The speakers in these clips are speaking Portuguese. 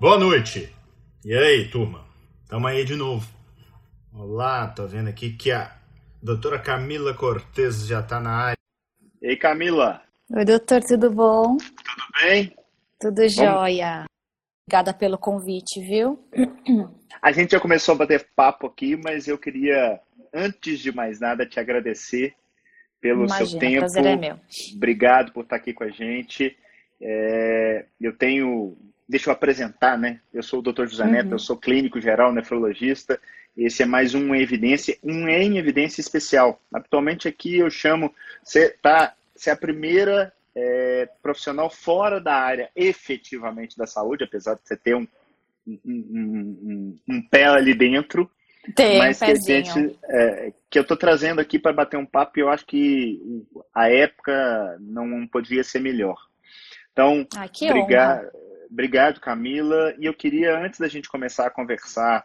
Boa noite. E aí, turma? Tamo aí de novo. Olá, tô vendo aqui que a doutora Camila Cortez já tá na área. E aí, Camila? Oi, doutor, tudo bom? Tudo bem? Tudo jóia. Obrigada pelo convite, viu? A gente já começou a bater papo aqui, mas eu queria, antes de mais nada, te agradecer pelo Imagina, seu tempo. prazer é meu. Obrigado por estar aqui com a gente. É, eu tenho deixa eu apresentar, né? Eu sou o Dr. José Neto, Uhum. eu sou clínico geral nefrologista. Esse é mais um evidência, um em evidência especial. Atualmente aqui eu chamo, você tá, você é a primeira é, profissional fora da área efetivamente da saúde, apesar de você ter um, um, um, um- pé ali dentro, Tem mas um que, gente, é, que eu estou trazendo aqui para bater um papo e eu acho que a época não poderia ser melhor. Então, Ah, que Obrigado, honra. Obrigado, Camila. E eu queria, antes da gente começar a conversar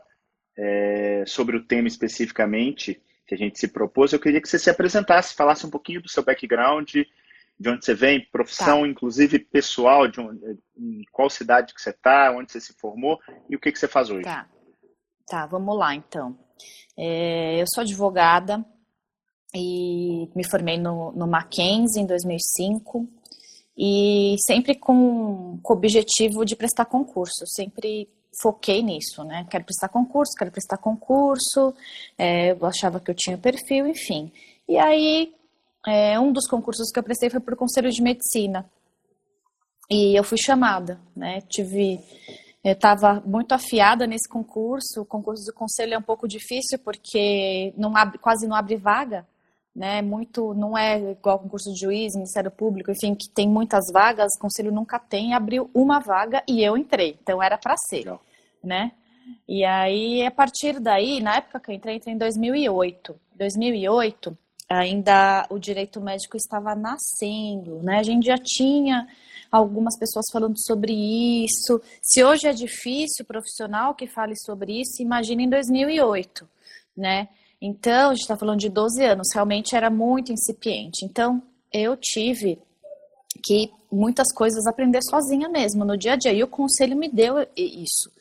é, sobre o tema especificamente que a gente se propôs, eu queria que você se apresentasse, falasse um pouquinho do seu background, de onde você vem, profissão, inclusive pessoal, de onde, em qual cidade que você está, onde você se formou e o que, que você faz hoje. Tá. Tá, vamos lá então. É, eu sou advogada e me formei no, no Mackenzie em 2005 e sempre com, com o objetivo de prestar concurso. Sempre foquei nisso, né? Quero prestar concurso, quero prestar concurso. é, eu achava que eu tinha perfil, enfim. E aí, é, um dos concursos que eu prestei foi para o Conselho de Medicina. E eu fui chamada, né? Tive eu estava muito afiada nesse concurso. O concurso do conselho é um pouco difícil porque não abre, quase não abre vaga, né? Muito, não é igual concurso de juiz, Ministério Público, enfim, que tem muitas vagas. O conselho nunca tem. Abriu uma vaga e eu entrei. Então era para ser, Legal. né? E aí, a partir daí, na época que eu entrei, entrei em 2008. 2008, ainda o direito médico estava nascendo, né? A gente já tinha algumas pessoas falando sobre isso. Se hoje é difícil profissional que fale sobre isso, imagina em 2008, né? Então, a gente está falando de 12 anos, realmente era muito incipiente. Então, eu tive que muitas coisas aprender sozinha mesmo, no dia a dia. E o conselho me deu isso.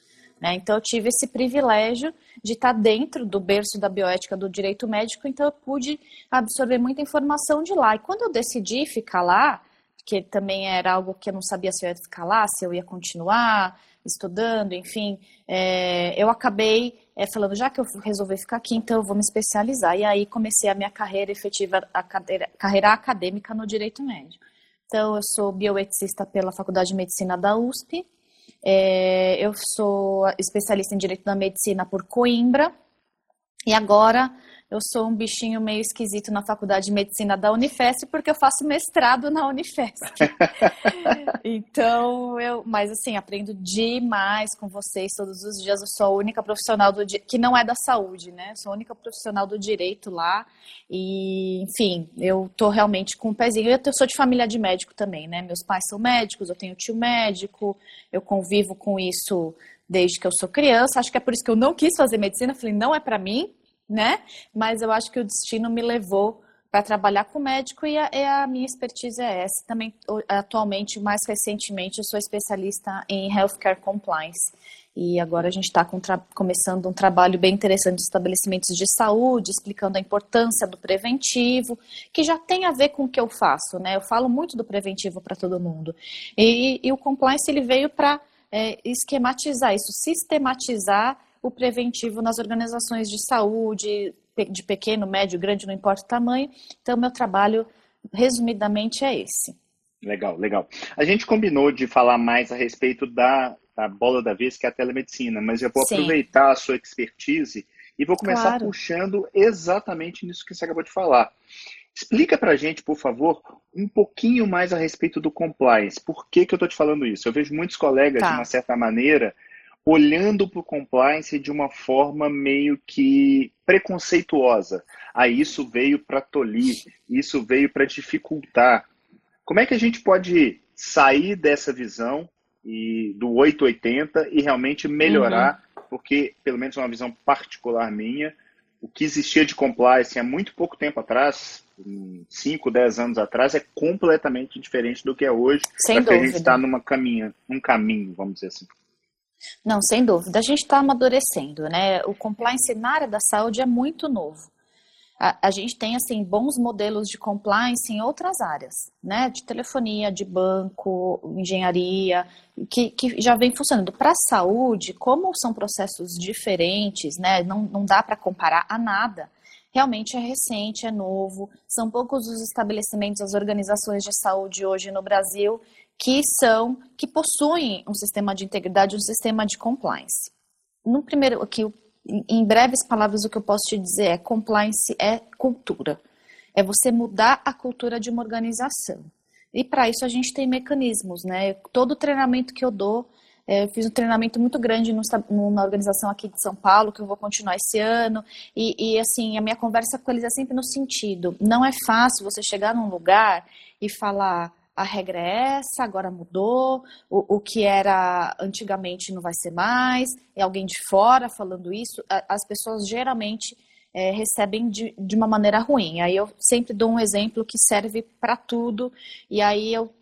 Né? Então, eu tive esse privilégio de estar dentro do berço da bioética do direito médico, então eu pude absorver muita informação de lá. E quando eu decidi ficar lá, que também era algo que eu não sabia se eu ia ficar lá, se eu ia continuar estudando, enfim, é, eu acabei é, falando, já que eu resolvi ficar aqui, então eu vou me especializar. E aí comecei a minha carreira efetiva, a carreira, carreira acadêmica no direito médico. Então, eu sou bioeticista pela Faculdade de Medicina da USP, é, eu sou especialista em Direito da Medicina por Coimbra, e agora eu sou um bichinho meio esquisito na Faculdade de Medicina da Unifesp, porque eu faço mestrado na Unifesp. então, eu, mas assim, aprendo demais com vocês todos os dias. Eu sou a única profissional do que não é da saúde, né? Eu sou a única profissional do direito lá. E, enfim, eu tô realmente com um pezinho. Eu sou de família de médico também, né? Meus pais são médicos, eu tenho tio médico, eu convivo com isso desde que eu sou criança. Acho que é por isso que eu não quis fazer medicina. Falei, não é para mim, né? Mas eu acho que o destino me levou para trabalhar com médico e a, e a, minha expertise é essa. Também, atualmente, mais recentemente, eu sou especialista em Healthcare Compliance. E agora a gente está começando um trabalho bem interessante de estabelecimentos de saúde, explicando a importância do preventivo, que já tem a ver com o que eu faço, né? Eu falo muito do preventivo para todo mundo. E, e, o compliance ele veio para é, esquematizar isso, sistematizar o preventivo nas organizações de saúde, de pequeno, médio, grande, não importa o tamanho. Então, meu trabalho, resumidamente, é esse. Legal, legal. A gente combinou de falar mais a respeito da, da bola da vez, que é a telemedicina, mas eu vou Sim. aproveitar a sua expertise e vou começar Claro. puxando exatamente nisso que você acabou de falar. Explica pra gente, por favor, um pouquinho mais a respeito do compliance. Por que, que eu estou te falando isso? Eu vejo muitos colegas, Tá. de uma certa maneira, olhando para o compliance de uma forma meio que preconceituosa. Ah, isso veio para tolir, isso veio para dificultar. Como é que a gente pode sair dessa visão e do 880 e realmente melhorar? Porque, pelo menos uma visão particular minha, o que existia de compliance há muito pouco tempo atrás, 5, 10 anos atrás, é completamente diferente do que é hoje. Sem que a gente dúvida. está numa caminha, num caminho, vamos dizer assim. Não, sem dúvida. A gente está amadurecendo, né? O compliance na área da saúde é muito novo. A, a, gente tem, assim, bons modelos de compliance em outras áreas, né? De telefonia, de banco, engenharia, que, que já vem funcionando. Para a saúde, como são processos diferentes, né? Não, não dá para comparar a nada. Realmente é recente, é novo. São poucos os estabelecimentos, as organizações de saúde hoje no Brasil que são, que possuem um sistema de integridade, um sistema de compliance. No primeiro, aqui, em breves palavras, o que eu posso te dizer é compliance é cultura. É você mudar a cultura de uma organização. E para isso a gente tem mecanismos, né? Todo treinamento que eu dou, é, eu fiz um treinamento muito grande no, na organização aqui de São Paulo, que eu vou continuar esse ano. E, e, assim, a minha conversa com eles é sempre no sentido: não é fácil você chegar num lugar e falar a regra é essa, agora mudou, o, o que era antigamente não vai ser mais, é alguém de fora falando isso, as pessoas geralmente é, recebem de, de uma maneira ruim. Aí eu sempre dou um exemplo que serve para tudo, e aí eu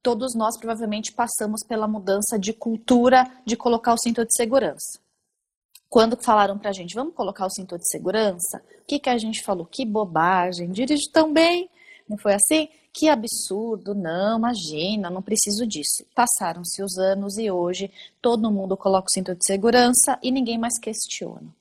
todos nós provavelmente passamos pela mudança de cultura de colocar o cinto de segurança. Quando falaram pra gente, vamos colocar o cinto de segurança, o que, que a gente falou? Que bobagem, dirijo tão bem, não foi assim? Que absurdo, não, imagina, não preciso disso. Passaram-se os anos e hoje todo mundo coloca o cinto de segurança e ninguém mais questiona.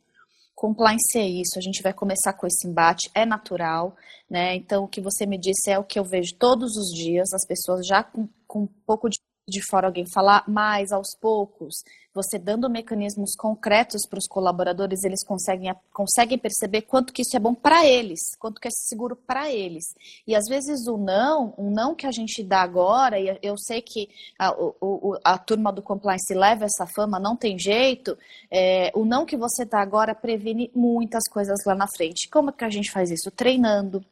Compliance é isso, a gente vai começar com esse embate, é natural, né? Então, o que você me disse é o que eu vejo todos os dias, as pessoas já com, com um pouco de de fora alguém falar, mas aos poucos, você dando mecanismos concretos para os colaboradores, eles conseguem, conseguem perceber quanto que isso é bom para eles, quanto que é seguro para eles. E às vezes o não, o não que a gente dá agora, e eu sei que a, o, a turma do compliance leva essa fama, não tem jeito, é, o não que você dá agora previne muitas coisas lá na frente. Como que a gente faz isso? Treinando,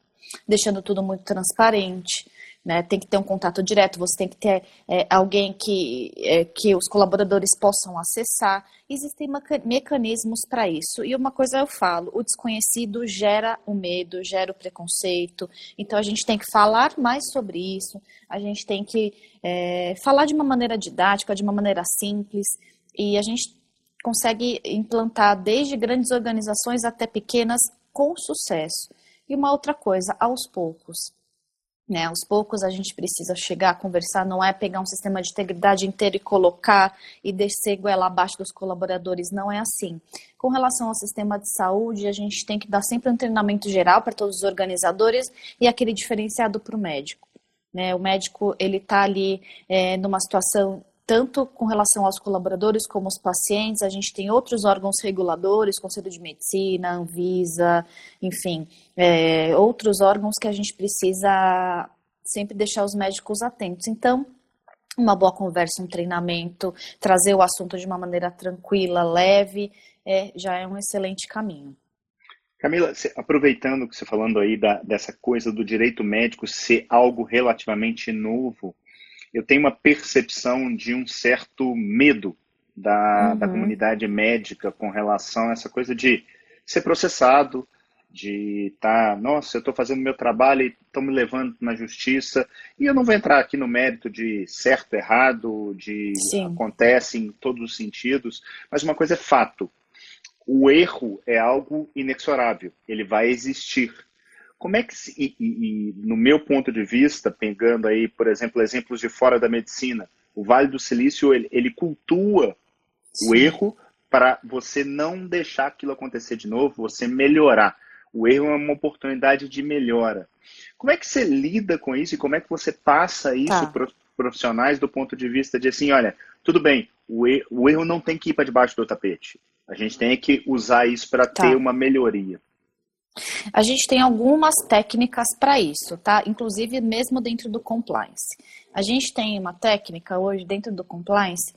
deixando tudo muito transparente, né? Tem que ter um contato direto, você tem que ter é, alguém que, é, que os colaboradores possam acessar. Existem mecanismos para isso. E uma coisa eu falo: o desconhecido gera o medo, gera o preconceito. Então a gente tem que falar mais sobre isso, a gente tem que é, falar de uma maneira didática, de uma maneira simples, e a gente consegue implantar desde grandes organizações até pequenas com sucesso. E uma outra coisa, aos poucos. Né, aos poucos a gente precisa chegar a conversar, não é pegar um sistema de integridade inteiro e colocar e descer goela abaixo dos colaboradores, não é assim. Com relação ao sistema de saúde, a gente tem que dar sempre um treinamento geral para todos os organizadores e aquele diferenciado para o médico. Né? O médico ele está ali é, numa situação tanto com relação aos colaboradores como aos pacientes, a gente tem outros órgãos reguladores, Conselho de Medicina, Anvisa, enfim, é, outros órgãos que a gente precisa sempre deixar os médicos atentos. Então, uma boa conversa, um treinamento, trazer o assunto de uma maneira tranquila, leve, é, já é um excelente caminho. Camila, aproveitando que você falando aí da, dessa coisa do direito médico ser algo relativamente novo, eu tenho uma percepção de um certo medo da, uhum. da comunidade médica com relação a essa coisa de ser processado, de estar, tá, nossa, eu estou fazendo meu trabalho e estão me levando na justiça. E eu não vou entrar aqui no mérito de certo, errado, de Sim. acontece em todos os sentidos, mas uma coisa é fato. O erro é algo inexorável, ele vai existir. Como é que, se, e, e, no meu ponto de vista, pegando aí, por exemplo, exemplos de fora da medicina, o Vale do Silício, ele, ele cultua Sim. o erro para você não deixar aquilo acontecer de novo, você melhorar. O erro é uma oportunidade de melhora. Como é que você lida com isso e como é que você passa isso tá. para os profissionais do ponto de vista de assim, olha, tudo bem, o erro, o erro não tem que ir para debaixo do tapete. A gente tem que usar isso para tá. ter uma melhoria. A gente tem algumas técnicas para isso, tá? Inclusive mesmo dentro do compliance. A gente tem uma técnica hoje dentro do compliance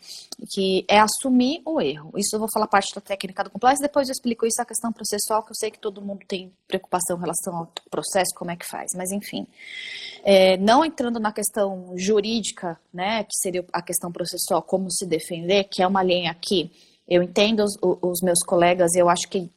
que é assumir o erro. Isso eu vou falar parte da técnica do compliance, depois eu explico isso a questão processual, que eu sei que todo mundo tem preocupação em relação ao processo, como é que faz, mas enfim. É, não entrando na questão jurídica, né, que seria a questão processual, como se defender, que é uma linha aqui. Eu entendo os, os meus colegas, eu acho que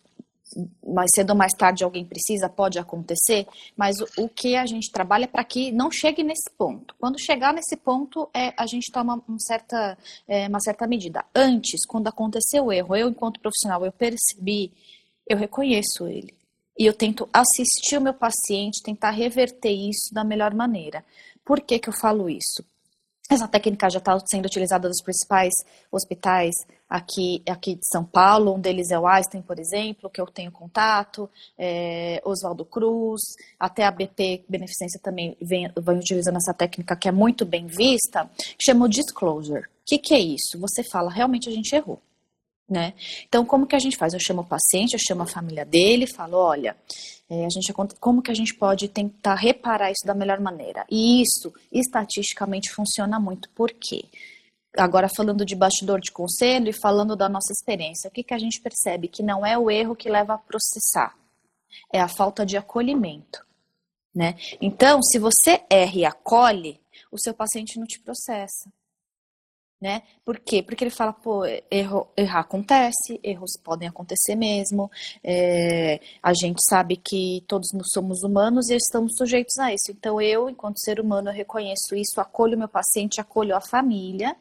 mais cedo ou mais tarde alguém precisa, pode acontecer, mas o, o que a gente trabalha é para que não chegue nesse ponto. Quando chegar nesse ponto, é, a gente toma um certa, é, uma certa medida. Antes, quando aconteceu o erro, eu, enquanto profissional, eu percebi, eu reconheço ele. E eu tento assistir o meu paciente, tentar reverter isso da melhor maneira. Por que, que eu falo isso? Essa técnica já está sendo utilizada nos principais hospitais aqui, aqui de São Paulo. Um deles é o Einstein, por exemplo, que eu tenho contato, é, Oswaldo Cruz, até a BP Beneficência também vem, vem utilizando essa técnica que é muito bem vista, que chama o disclosure. O que, que é isso? Você fala, realmente a gente errou. Né? Então, como que a gente faz? Eu chamo o paciente, eu chamo a família dele, falo, olha, é, a gente, como que a gente pode tentar reparar isso da melhor maneira? E isso, estatisticamente, funciona muito. Por quê? Agora, falando de bastidor de conselho e falando da nossa experiência, o que, que a gente percebe? Que não é o erro que leva a processar, é a falta de acolhimento. Né? Então, se você erra e acolhe, o seu paciente não te processa né? Por quê? Porque ele fala, pô, erro, errar acontece, erros podem acontecer mesmo, é, a gente sabe que todos nós somos humanos e estamos sujeitos a isso. Então, eu, enquanto ser humano, eu reconheço isso, acolho meu paciente, acolho a família,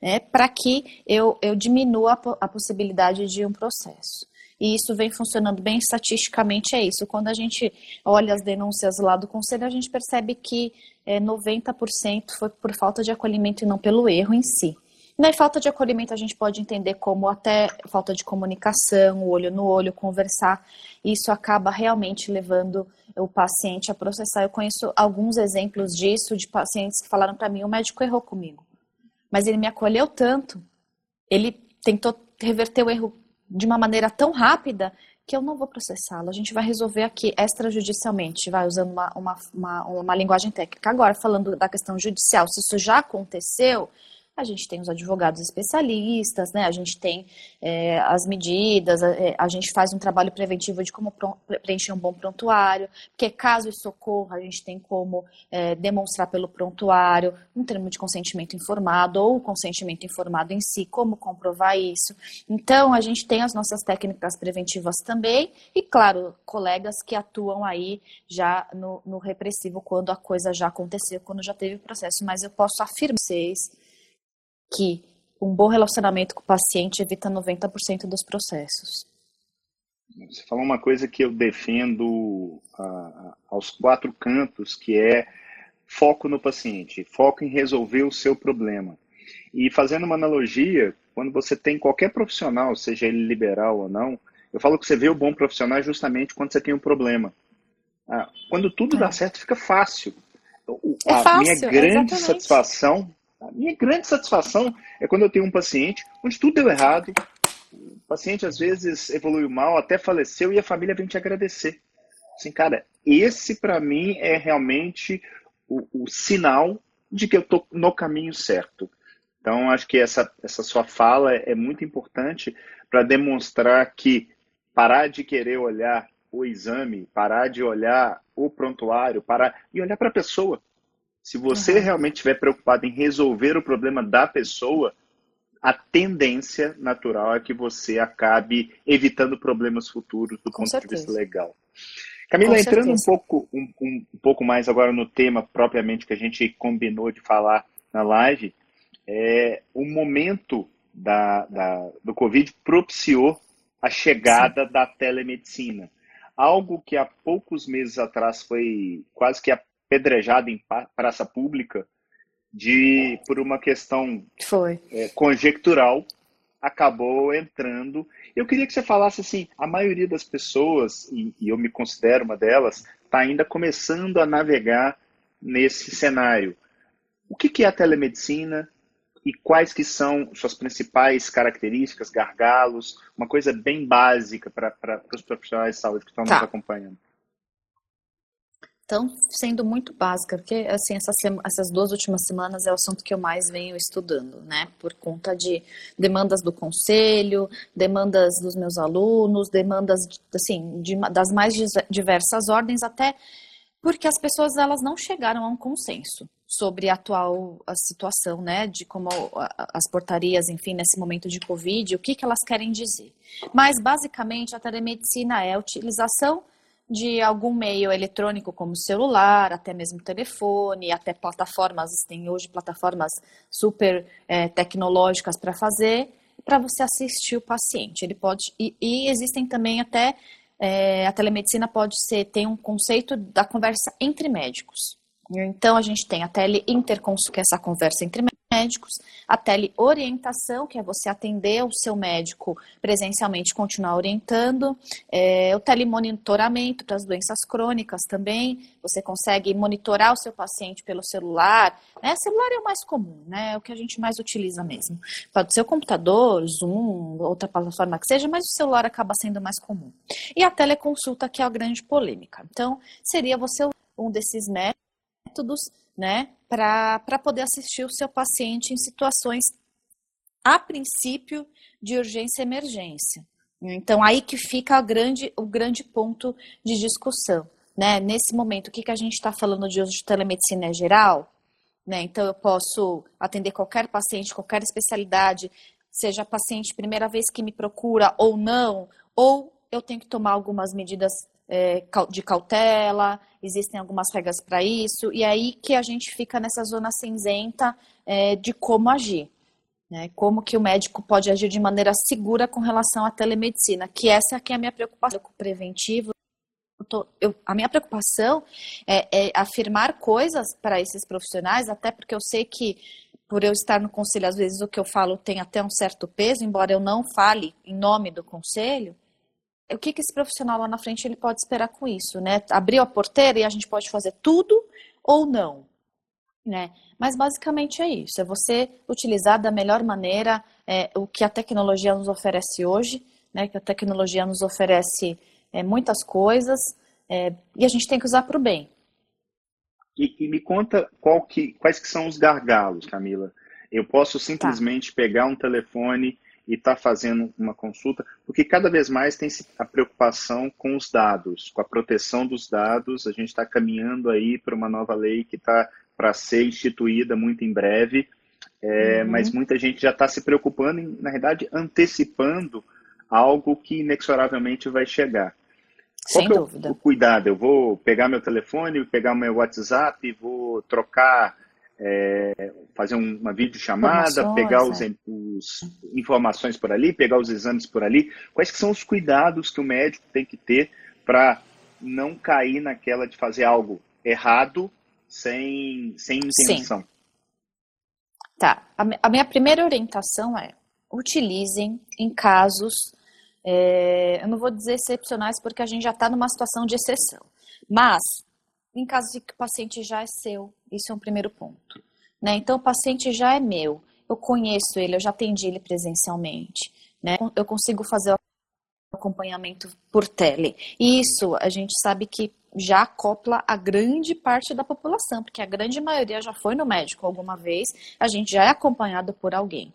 né? Para que eu, eu diminua a, a possibilidade de um processo. E isso vem funcionando bem estatisticamente, é isso. Quando a gente olha as denúncias lá do conselho, a gente percebe que é, 90% foi por falta de acolhimento e não pelo erro em si. Na falta de acolhimento a gente pode entender como até falta de comunicação, olho no olho, conversar. Isso acaba realmente levando o paciente a processar. Eu conheço alguns exemplos disso de pacientes que falaram para mim: o médico errou comigo, mas ele me acolheu tanto, ele tentou reverter o erro de uma maneira tão rápida que eu não vou processá-lo. A gente vai resolver aqui extrajudicialmente, vai usando uma, uma, uma, uma linguagem técnica. Agora, falando da questão judicial, se isso já aconteceu, a gente tem os advogados especialistas, né? A gente tem é, as medidas, a, é, a, gente faz um trabalho preventivo de como preencher um bom prontuário, porque caso isso ocorra, a gente tem como é, demonstrar pelo prontuário um termo de consentimento informado ou o consentimento informado em si, como comprovar isso. Então, a gente tem as nossas técnicas preventivas também e, claro, colegas que atuam aí já no, no repressivo quando a coisa já aconteceu, quando já teve o processo, mas eu posso afirmar vocês que um bom relacionamento com o paciente evita 90% dos processos. Você falou uma coisa que eu defendo uh, aos quatro cantos, que é foco no paciente, foco em resolver o seu problema. E fazendo uma analogia, quando você tem qualquer profissional, seja ele liberal ou não, eu falo que você vê o bom profissional justamente quando você tem um problema. Ah, quando tudo é. dá certo, fica fácil. É a fácil, minha grande exatamente. satisfação a minha grande satisfação é quando eu tenho um paciente onde tudo deu errado, o paciente às vezes evoluiu mal, até faleceu e a família vem te agradecer. Assim, cara, esse para mim é realmente o, o, sinal de que eu tô no caminho certo. Então, acho que essa, essa sua fala é, muito importante para demonstrar que parar de querer olhar o exame, parar de olhar o prontuário, parar e olhar para a pessoa. Se você uhum. realmente estiver preocupado em resolver o problema da pessoa, a tendência natural é que você acabe evitando problemas futuros do Com ponto certeza. de vista legal. Camila, Com entrando um pouco, um, um, pouco mais agora no tema propriamente que a gente combinou de falar na live, é, o momento da, da, do Covid propiciou a chegada Sim. da telemedicina. Algo que há poucos meses atrás foi quase que apedrejado em praça pública de por uma questão é, conjectural acabou entrando. Eu queria que você falasse assim, a maioria das pessoas e, e eu me considero uma delas está ainda começando a navegar nesse cenário. O que, que é a telemedicina e quais que são suas principais características, gargalos, uma coisa bem básica para os profissionais de saúde que estão tá. nos acompanhando. Então, sendo muito básica, porque assim, essas, essas duas últimas semanas é o assunto que eu mais venho estudando, né? Por conta de demandas do conselho, demandas dos meus alunos, demandas, assim, de, das mais diversas ordens, até porque as pessoas elas não chegaram a um consenso. sobre a atual a situação, né, de como as portarias, enfim, nesse momento de Covid, o que, que elas querem dizer. Mas, basicamente, a telemedicina é a utilização de algum meio eletrônico como celular, até mesmo telefone, até plataformas, tem hoje plataformas super é, tecnológicas para fazer, para você assistir o paciente. Ele pode e, e existem também até é, a telemedicina pode ser tem um conceito da conversa entre médicos. Então, a gente tem a teleinterconsulta, que é essa conversa entre médicos, a teleorientação, que é você atender o seu médico presencialmente, continuar orientando, é, o telemonitoramento para as doenças crônicas também, você consegue monitorar o seu paciente pelo celular, né? celular é o mais comum, né? É o que a gente mais utiliza mesmo. Pode ser o computador, Zoom, outra plataforma que seja, mas o celular acaba sendo mais comum. E a teleconsulta, que é a grande polêmica. Então, seria você um desses médicos métodos, né, para poder assistir o seu paciente em situações, a princípio, de urgência e emergência. Então, aí que fica grande, o grande ponto de discussão. Né? Nesse momento, o que, que a gente está falando de uso de telemedicina geral? Né? Então, eu posso atender qualquer paciente, qualquer especialidade, seja paciente primeira vez que me procura ou não, ou eu tenho que tomar algumas medidas é, de cautela, existem algumas regras para isso, e aí que a gente fica nessa zona cinzenta é, de como agir. Né, como que o médico pode agir de maneira segura com relação à telemedicina, que essa aqui é a minha preocupação preventivo. Eu tô, eu, a minha preocupação é, é afirmar coisas para esses profissionais, até porque eu sei que por eu estar no conselho, às vezes o que eu falo tem até um certo peso, embora eu não fale em nome do conselho, o que, que esse profissional lá na frente ele pode esperar com isso, né? Abriu a porteira e a gente pode fazer tudo ou não, né? Mas basicamente é isso, é você utilizar da melhor maneira é, o que a tecnologia nos oferece hoje, né? Que a tecnologia nos oferece é, muitas coisas é, e a gente tem que usar para o bem. E, e, me conta que, quais que são os gargalos, Camila. Eu posso simplesmente tá. pegar um telefone e está fazendo uma consulta, porque cada vez mais tem a preocupação com os dados, com a proteção dos dados. A gente está caminhando aí para uma nova lei que está para ser instituída muito em breve, é, uhum. mas muita gente já está se preocupando, em, na verdade, antecipando algo que inexoravelmente vai chegar. Sem Qual é dúvida. O, o cuidado? Eu vou pegar meu telefone, pegar meu WhatsApp, vou trocar é, fazer uma videochamada, pegar os, é. os, informações por ali, pegar os exames por ali. Quais que são os cuidados que o médico tem que ter para não cair naquela de fazer algo errado sem, sem intenção? Sim. Tá. A, minha primeira orientação é utilizem em casos, é, eu não vou dizer excepcionais porque a gente já está numa situação de exceção, mas em caso de que o paciente já é seu, isso é um primeiro ponto. Né? Então, o paciente já é meu, eu conheço ele, eu já atendi ele presencialmente, né? eu consigo fazer o acompanhamento por tele. E isso a gente sabe que já acopla a grande parte da população, porque a grande maioria já foi no médico alguma vez, a gente já é acompanhado por alguém.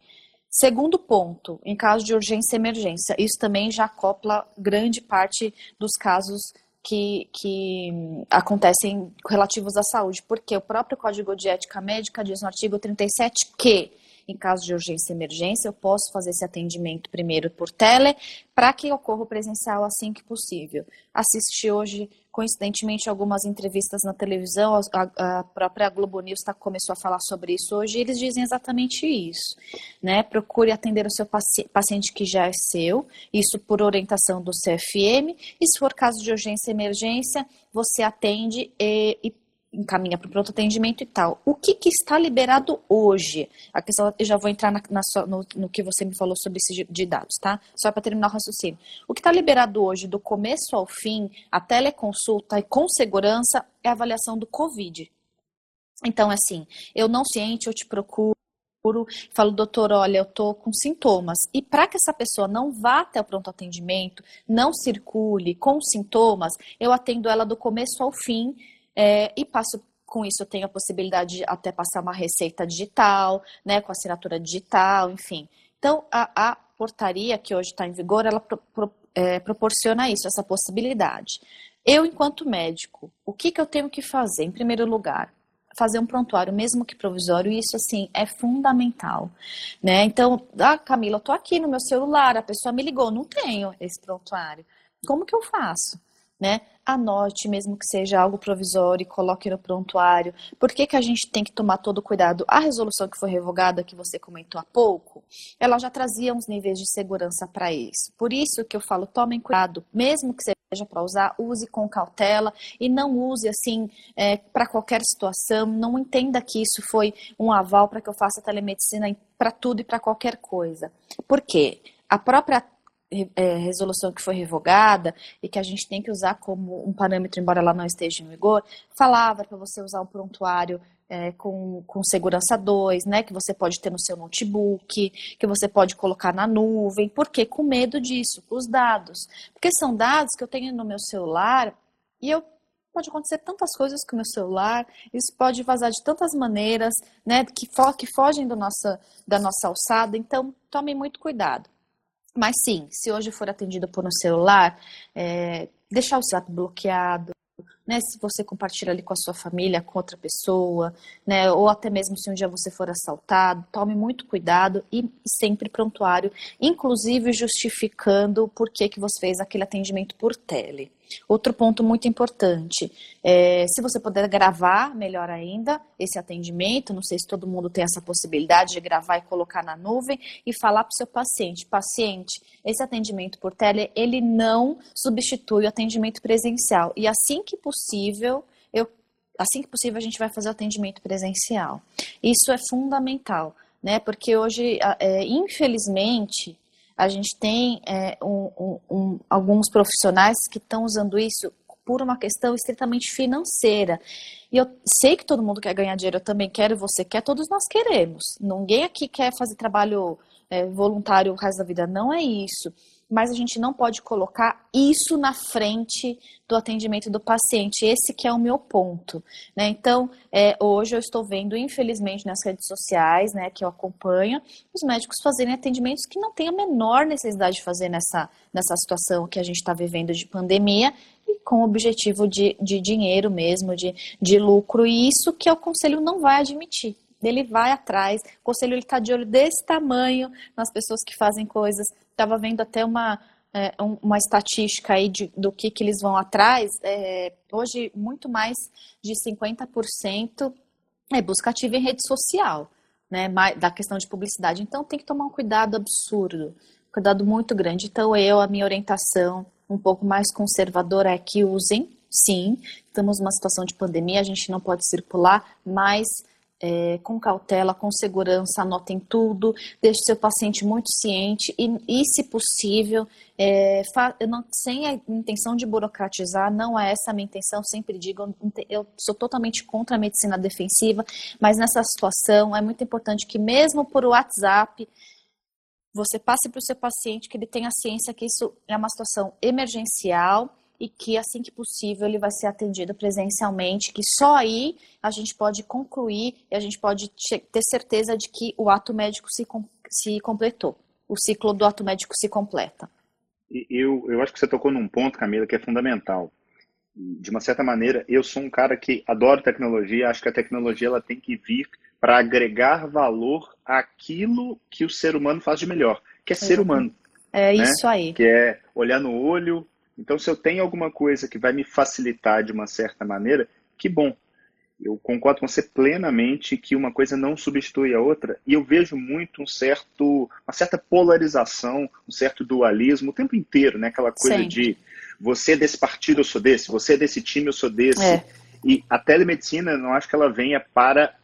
Segundo ponto, em caso de urgência e emergência, isso também já acopla grande parte dos casos que, que acontecem relativos à saúde, porque o próprio Código de Ética Médica diz no artigo 37 que, em caso de urgência e emergência, eu posso fazer esse atendimento primeiro por tele, para que ocorra o presencial assim que possível. Assisti hoje coincidentemente algumas entrevistas na televisão, a, a própria Globo News tá, começou a falar sobre isso hoje, e eles dizem exatamente isso, né? Procure atender o seu paci paciente que já é seu, isso por orientação do CFM, e se for caso de urgência e emergência, você atende e, e encaminha para o pronto atendimento e tal. O que, que, está liberado hoje? A questão, eu já vou entrar na, na, no, no, que você me falou sobre esse de dados, tá? Só para terminar o raciocínio. O que está liberado hoje, do começo ao fim, a teleconsulta e com segurança, é a avaliação do Covid. Então, assim, eu não ciente, eu te procuro falo, doutor, olha, eu tô com sintomas. E para que essa pessoa não vá até o pronto atendimento, não circule com sintomas, eu atendo ela do começo ao fim é, e passo com isso eu tenho a possibilidade de até passar uma receita digital, né, com assinatura digital, enfim. Então, a, a portaria que hoje está em vigor, ela pro, pro, é, proporciona isso, essa possibilidade. Eu, enquanto médico, o que, que eu tenho que fazer? Em primeiro lugar, fazer um prontuário, mesmo que provisório, e isso assim é fundamental, né? Então, ah, Camila, eu tô aqui no meu celular, a pessoa me ligou, não tenho esse prontuário. Como que eu faço? Né? Anote, mesmo que seja algo provisório, coloque no prontuário. Por que, que a gente tem que tomar todo cuidado? A resolução que foi revogada, que você comentou há pouco, ela já trazia uns níveis de segurança para isso. Por isso que eu falo, tomem cuidado, mesmo que seja para usar, use com cautela e não use assim é, para qualquer situação. Não entenda que isso foi um aval para que eu faça telemedicina para tudo e para qualquer coisa. Por quê? A própria é, resolução que foi revogada e que a gente tem que usar como um parâmetro, embora ela não esteja em vigor, falava para você usar um prontuário é, com, com segurança 2, né, que você pode ter no seu notebook, que você pode colocar na nuvem. Por quê? Com medo disso, os dados. Porque são dados que eu tenho no meu celular e eu pode acontecer tantas coisas com o meu celular, isso pode vazar de tantas maneiras, né, que, fo que fogem do nossa, da nossa alçada, então tome muito cuidado. Mas sim, se hoje for atendido por um celular, é, deixar o WhatsApp bloqueado, né, se você compartilha ali com a sua família, com outra pessoa, né, ou até mesmo se um dia você for assaltado, tome muito cuidado e sempre prontuário, inclusive justificando por que, que você fez aquele atendimento por tele. Outro ponto muito importante, é, se você puder gravar, melhor ainda, esse atendimento, não sei se todo mundo tem essa possibilidade de gravar e colocar na nuvem e falar para o seu paciente, paciente, esse atendimento por tele, ele não substitui o atendimento presencial. E assim que possível, eu, assim que possível a gente vai fazer o atendimento presencial. Isso é fundamental, né? Porque hoje, é, infelizmente, a gente tem é, um, um, alguns profissionais que estão usando isso por uma questão estritamente financeira. E eu sei que todo mundo quer ganhar dinheiro, eu também quero, você quer, todos nós queremos. Ninguém aqui quer fazer trabalho é, voluntário o resto da vida, não é isso mas a gente não pode colocar isso na frente do atendimento do paciente. Esse que é o meu ponto. Né? Então, é, hoje eu estou vendo, infelizmente, nas redes sociais, né, que eu acompanho, os médicos fazerem atendimentos que não têm a menor necessidade de fazer nessa, nessa situação que a gente está vivendo de pandemia, e com o objetivo de, de dinheiro mesmo, de, de lucro, e isso que o conselho não vai admitir ele vai atrás. O conselho está de olho desse tamanho nas pessoas que fazem coisas estava vendo até uma, é, uma estatística aí de, do que, que eles vão atrás. É, hoje, muito mais de 50% é busca ativa em rede social, né? Da questão de publicidade. Então, tem que tomar um cuidado absurdo, um cuidado muito grande. Então, eu, a minha orientação um pouco mais conservadora é que usem, sim. Estamos numa situação de pandemia, a gente não pode circular, mas é, com cautela, com segurança, anotem tudo, deixe seu paciente muito ciente e, e se possível, é, não, sem a intenção de burocratizar, não é essa a minha intenção, sempre digo, eu sou totalmente contra a medicina defensiva, mas nessa situação é muito importante que mesmo por WhatsApp, você passe para o seu paciente que ele tenha ciência que isso é uma situação emergencial, e que assim que possível ele vai ser atendido presencialmente, que só aí a gente pode concluir e a gente pode ter certeza de que o ato médico se, se completou, o ciclo do ato médico se completa. Eu, eu acho que você tocou num ponto, Camila, que é fundamental. De uma certa maneira, eu sou um cara que adoro tecnologia, acho que a tecnologia ela tem que vir para agregar valor àquilo que o ser humano faz de melhor, que é ser humano. É né? isso aí. Que é olhar no olho, então, se eu tenho alguma coisa que vai me facilitar de uma certa maneira, que bom. Eu concordo com você plenamente que uma coisa não substitui a outra, e eu vejo muito um certo, uma certa polarização, um certo dualismo o tempo inteiro, né? Aquela coisa Sim. de você é desse partido, eu sou desse, você é desse time, eu sou desse. É. E a telemedicina, não acho que ela venha para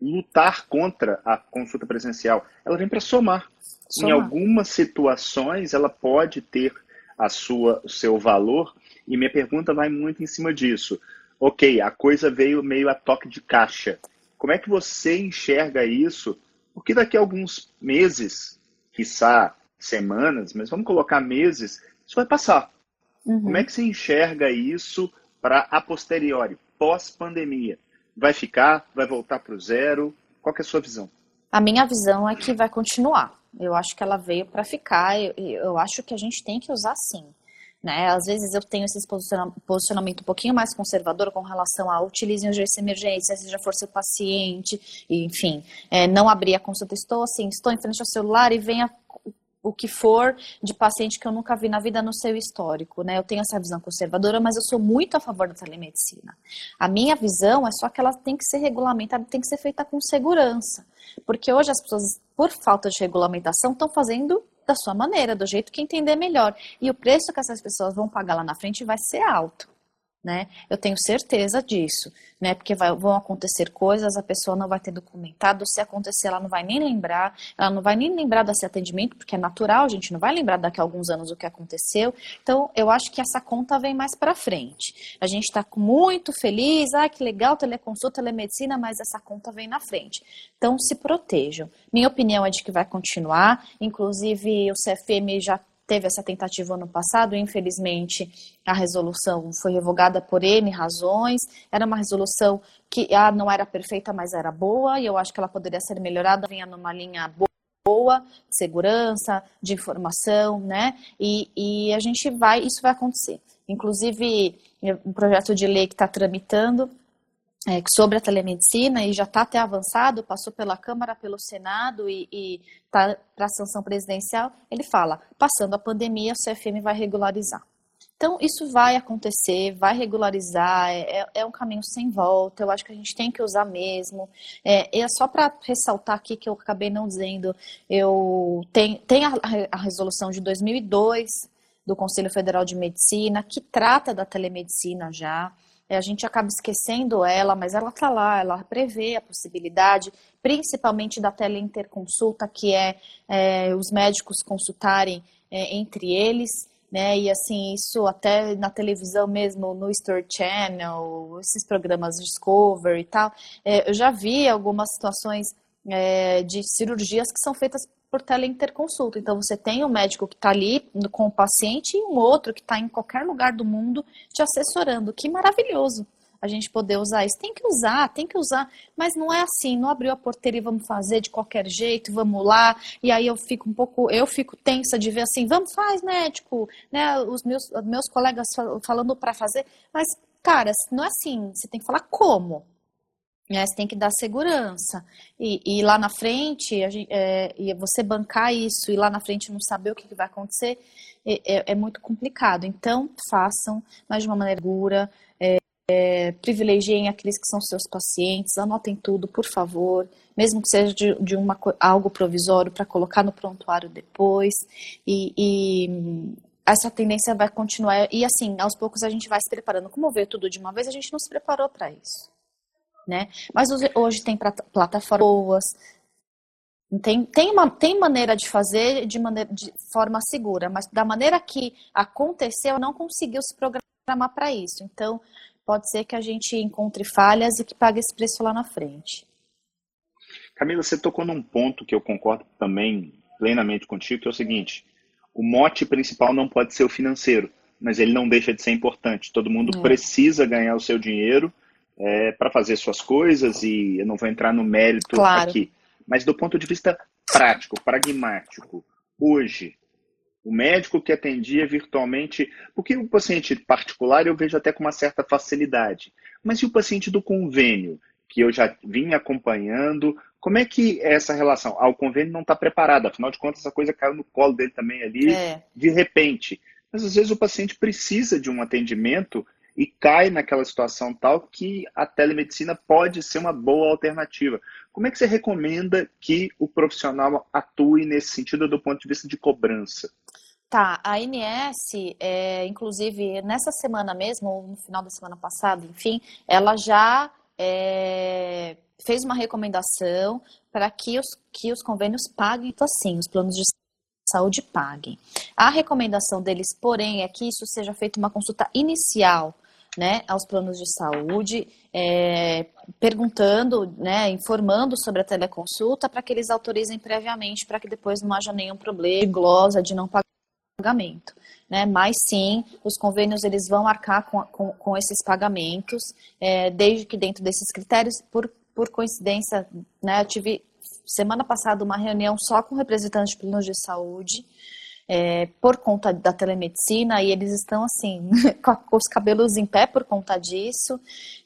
lutar contra a consulta presencial, ela vem para somar. somar. Em algumas situações, ela pode ter a sua, o seu valor. E minha pergunta vai muito em cima disso. Ok, a coisa veio meio a toque de caixa. Como é que você enxerga isso? Porque daqui a alguns meses, quiçá semanas, mas vamos colocar meses, isso vai passar. Uhum. Como é que você enxerga isso para a posteriori, pós-pandemia? Vai ficar? Vai voltar para o zero? Qual é a sua visão? A minha visão é que vai continuar. Eu acho que ela veio para ficar. Eu, eu, acho que a gente tem que usar sim. Né? Às vezes eu tenho esse posicionamento um pouquinho mais conservador com relação a utilizem urgência e emergência, seja for seu paciente, enfim, é, não abrir a consulta, estou assim, estou em frente ao celular e venha o que for de paciente que eu nunca vi na vida no seu histórico, né? Eu tenho essa visão conservadora, mas eu sou muito a favor da telemedicina. A minha visão é só que ela tem que ser regulamentada, tem que ser feita com segurança. Porque hoje as pessoas, por falta de regulamentação, estão fazendo da sua maneira, do jeito que entender melhor. E o preço que essas pessoas vão pagar lá na frente vai ser alto né? Eu tenho certeza disso, né? Porque vai, vão acontecer coisas, a pessoa não vai ter documentado, se acontecer, ela não vai nem lembrar, ela não vai nem lembrar desse atendimento, porque é natural, a gente não vai lembrar daqui a alguns anos o que aconteceu. Então, eu acho que essa conta vem mais para frente. A gente está muito feliz, ah, que legal, teleconsulta, telemedicina, mas essa conta vem na frente. Então, se protejam. Minha opinião é de que vai continuar, inclusive o CFM já teve essa tentativa ano passado, infelizmente a resolução foi revogada por N razões. Era uma resolução que ah, não era perfeita, mas era boa, e eu acho que ela poderia ser melhorada, vinha numa linha boa, de segurança, de informação, né? E, e a gente vai, isso vai acontecer. Inclusive, um projeto de lei que está tramitando é, sobre a telemedicina e já está até avançado, passou pela Câmara, pelo Senado e está para a sanção presidencial, ele fala, passando a pandemia, o CFM vai regularizar. Então, isso vai acontecer, vai regularizar, é, é, é um caminho sem volta, eu acho que a gente tem que usar mesmo. É, é só para ressaltar aqui que eu acabei não dizendo, eu tenho, tem a, a resolução de 2002 do Conselho Federal de Medicina, que trata da telemedicina já, a gente acaba esquecendo ela, mas ela está lá, ela prevê a possibilidade, principalmente da teleinterconsulta, que é, é os médicos consultarem é, entre eles, né? E assim, isso até na televisão mesmo, no Story Channel, esses programas Discovery e tal, é, eu já vi algumas situações é, de cirurgias que são feitas por teleinterconsulta. Então, você tem um médico que está ali com o paciente e um outro que está em qualquer lugar do mundo te assessorando. Que maravilhoso a gente poder usar isso. Tem que usar, tem que usar, mas não é assim, não abriu a porteira e vamos fazer de qualquer jeito, vamos lá. E aí eu fico um pouco, eu fico tensa de ver assim, vamos, faz, médico, né? Os meus, meus colegas falando para fazer, mas, cara, não é assim, você tem que falar como. Né? Você tem que dar segurança. E, e lá na frente, gente, é, e você bancar isso e lá na frente não saber o que, que vai acontecer, é, é, é, muito complicado. Então, façam, mas de uma maneira segura. É, é, privilegiem aqueles que são seus pacientes, anotem tudo, por favor, mesmo que seja de, de uma, algo provisório para colocar no prontuário depois. E, e essa tendência vai continuar. E assim, aos poucos a gente vai se preparando. Como ver tudo de uma vez, a gente não se preparou para isso né? Mas hoje tem plataformas boas, tem, tem, uma, tem maneira de fazer de, maneira, de forma segura, mas da maneira que aconteceu, não conseguiu se programar para isso. Então, pode ser que a gente encontre falhas e que pague esse preço lá na frente. Camila, você tocou num ponto que eu concordo também plenamente contigo, que é o seguinte: o mote principal não pode ser o financeiro, mas ele não deixa de ser importante. Todo mundo é. precisa ganhar o seu dinheiro é, para fazer suas coisas e eu não vou entrar no mérito claro. aqui. Mas do ponto de vista prático, pragmático, hoje, o médico que atendia virtualmente, porque o paciente particular eu vejo até com uma certa facilidade, mas e o paciente do convênio, que eu já vim acompanhando, como é que é essa relação? Ah, o convênio não está preparado, afinal de contas essa coisa caiu no colo dele também ali, é. de repente. Mas às vezes o paciente precisa de um atendimento e cai naquela situação tal que a telemedicina pode ser uma boa alternativa. Como é que você recomenda que o profissional atue nesse sentido do ponto de vista de cobrança? Tá, a ANS, é, inclusive nessa semana mesmo, no final da semana passada, enfim, ela já é, fez uma recomendação para que os, que os convênios paguem, então, assim, os planos de saúde paguem. A recomendação deles, porém, é que isso seja feita uma consulta inicial né, aos planos de saúde, é, perguntando, né, informando sobre a teleconsulta para que eles autorizem previamente, para que depois não haja nenhum problema de glosa de não pagamento. Né? Mas sim, os convênios eles vão arcar com, com, com esses pagamentos, é, desde que dentro desses critérios, por, por coincidência, né, eu tive semana passada uma reunião só com representantes de planos de saúde, é, por conta da telemedicina e eles estão assim com os cabelos em pé por conta disso,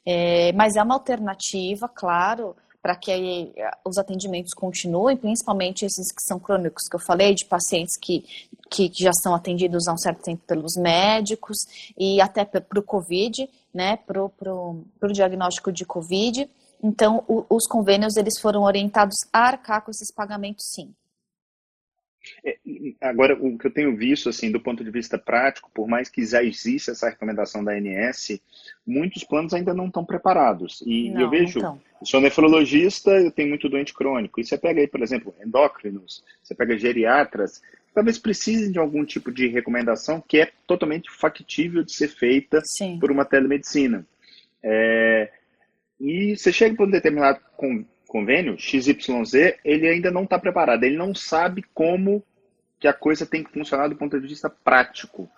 é, mas é uma alternativa, claro, para que os atendimentos continuem, principalmente esses que são crônicos que eu falei, de pacientes que, que, que já são atendidos há um certo tempo pelos médicos e até para o Covid, né, para o diagnóstico de Covid. Então, o, os convênios eles foram orientados a arcar com esses pagamentos, sim. É, agora, o que eu tenho visto, assim, do ponto de vista prático, por mais que já exista essa recomendação da ANS, muitos planos ainda não estão preparados. E não, eu vejo, eu sou nefrologista, eu tenho muito doente crônico. E você pega aí, por exemplo, endócrinos, você pega geriatras, talvez precisem de algum tipo de recomendação que é totalmente factível de ser feita Sim. por uma telemedicina. É, e você chega para um determinado convênio, XYZ, ele ainda não está preparado, ele não sabe como que a coisa tem que funcionar do ponto de vista prático.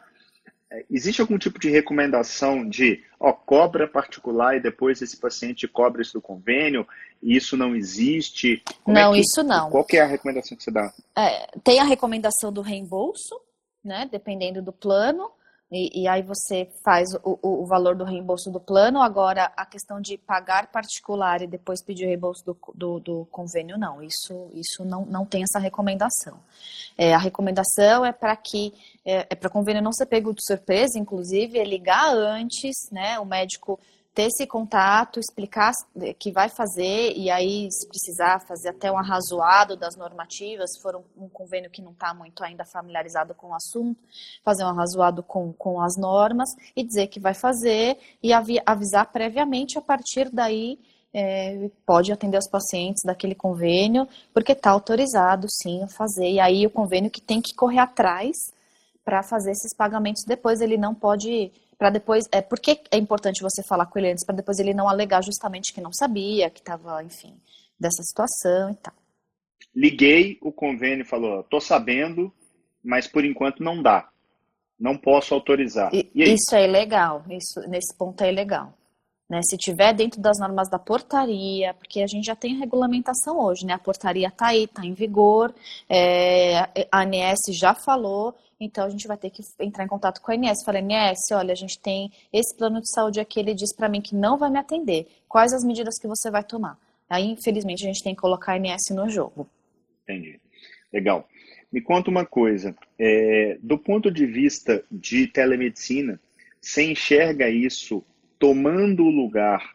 É, existe algum tipo de recomendação de, ó, cobra particular e depois esse paciente cobra isso do convênio, e isso não existe? Como é não, é que, isso não. Qual é a recomendação que você dá? É, tem a recomendação do reembolso, né, dependendo do plano, e, e aí você faz o, o, valor do reembolso do plano. Agora, a questão de pagar particular e depois pedir o reembolso do, do, do convênio, não. Isso, isso não, não tem essa recomendação. É, a recomendação é para que é, é para o convênio não ser pego de surpresa, inclusive, é ligar antes, né? O médico ter esse contato, explicar que vai fazer, e aí, se precisar, fazer até um arrazoado das normativas, se for um, um convênio que não está muito ainda familiarizado com o assunto, fazer um arrazoado com, com as normas e dizer que vai fazer e avisar previamente, a partir daí é, pode atender os pacientes daquele convênio, porque está autorizado sim a fazer, e aí o convênio que tem que correr atrás para fazer esses pagamentos depois, ele não pode para depois. É, por que é importante você falar com ele antes? Para depois ele não alegar justamente que não sabia, que estava, enfim, dessa situação e tal. Liguei, o convênio falou: tô sabendo, mas por enquanto não dá. Não posso autorizar. E, isso é ilegal. Isso, nesse ponto é ilegal. Né, se tiver dentro das normas da portaria, porque a gente já tem regulamentação hoje, né? A portaria está aí, está em vigor, é, a ANS já falou, então a gente vai ter que entrar em contato com a ANS. Falei, ANS, olha, a gente tem esse plano de saúde aqui, ele diz para mim que não vai me atender. Quais as medidas que você vai tomar? Aí, infelizmente, a gente tem que colocar a ANS no jogo. Entendi. Legal. Me conta uma coisa. É, do ponto de vista de telemedicina, você enxerga isso tomando o lugar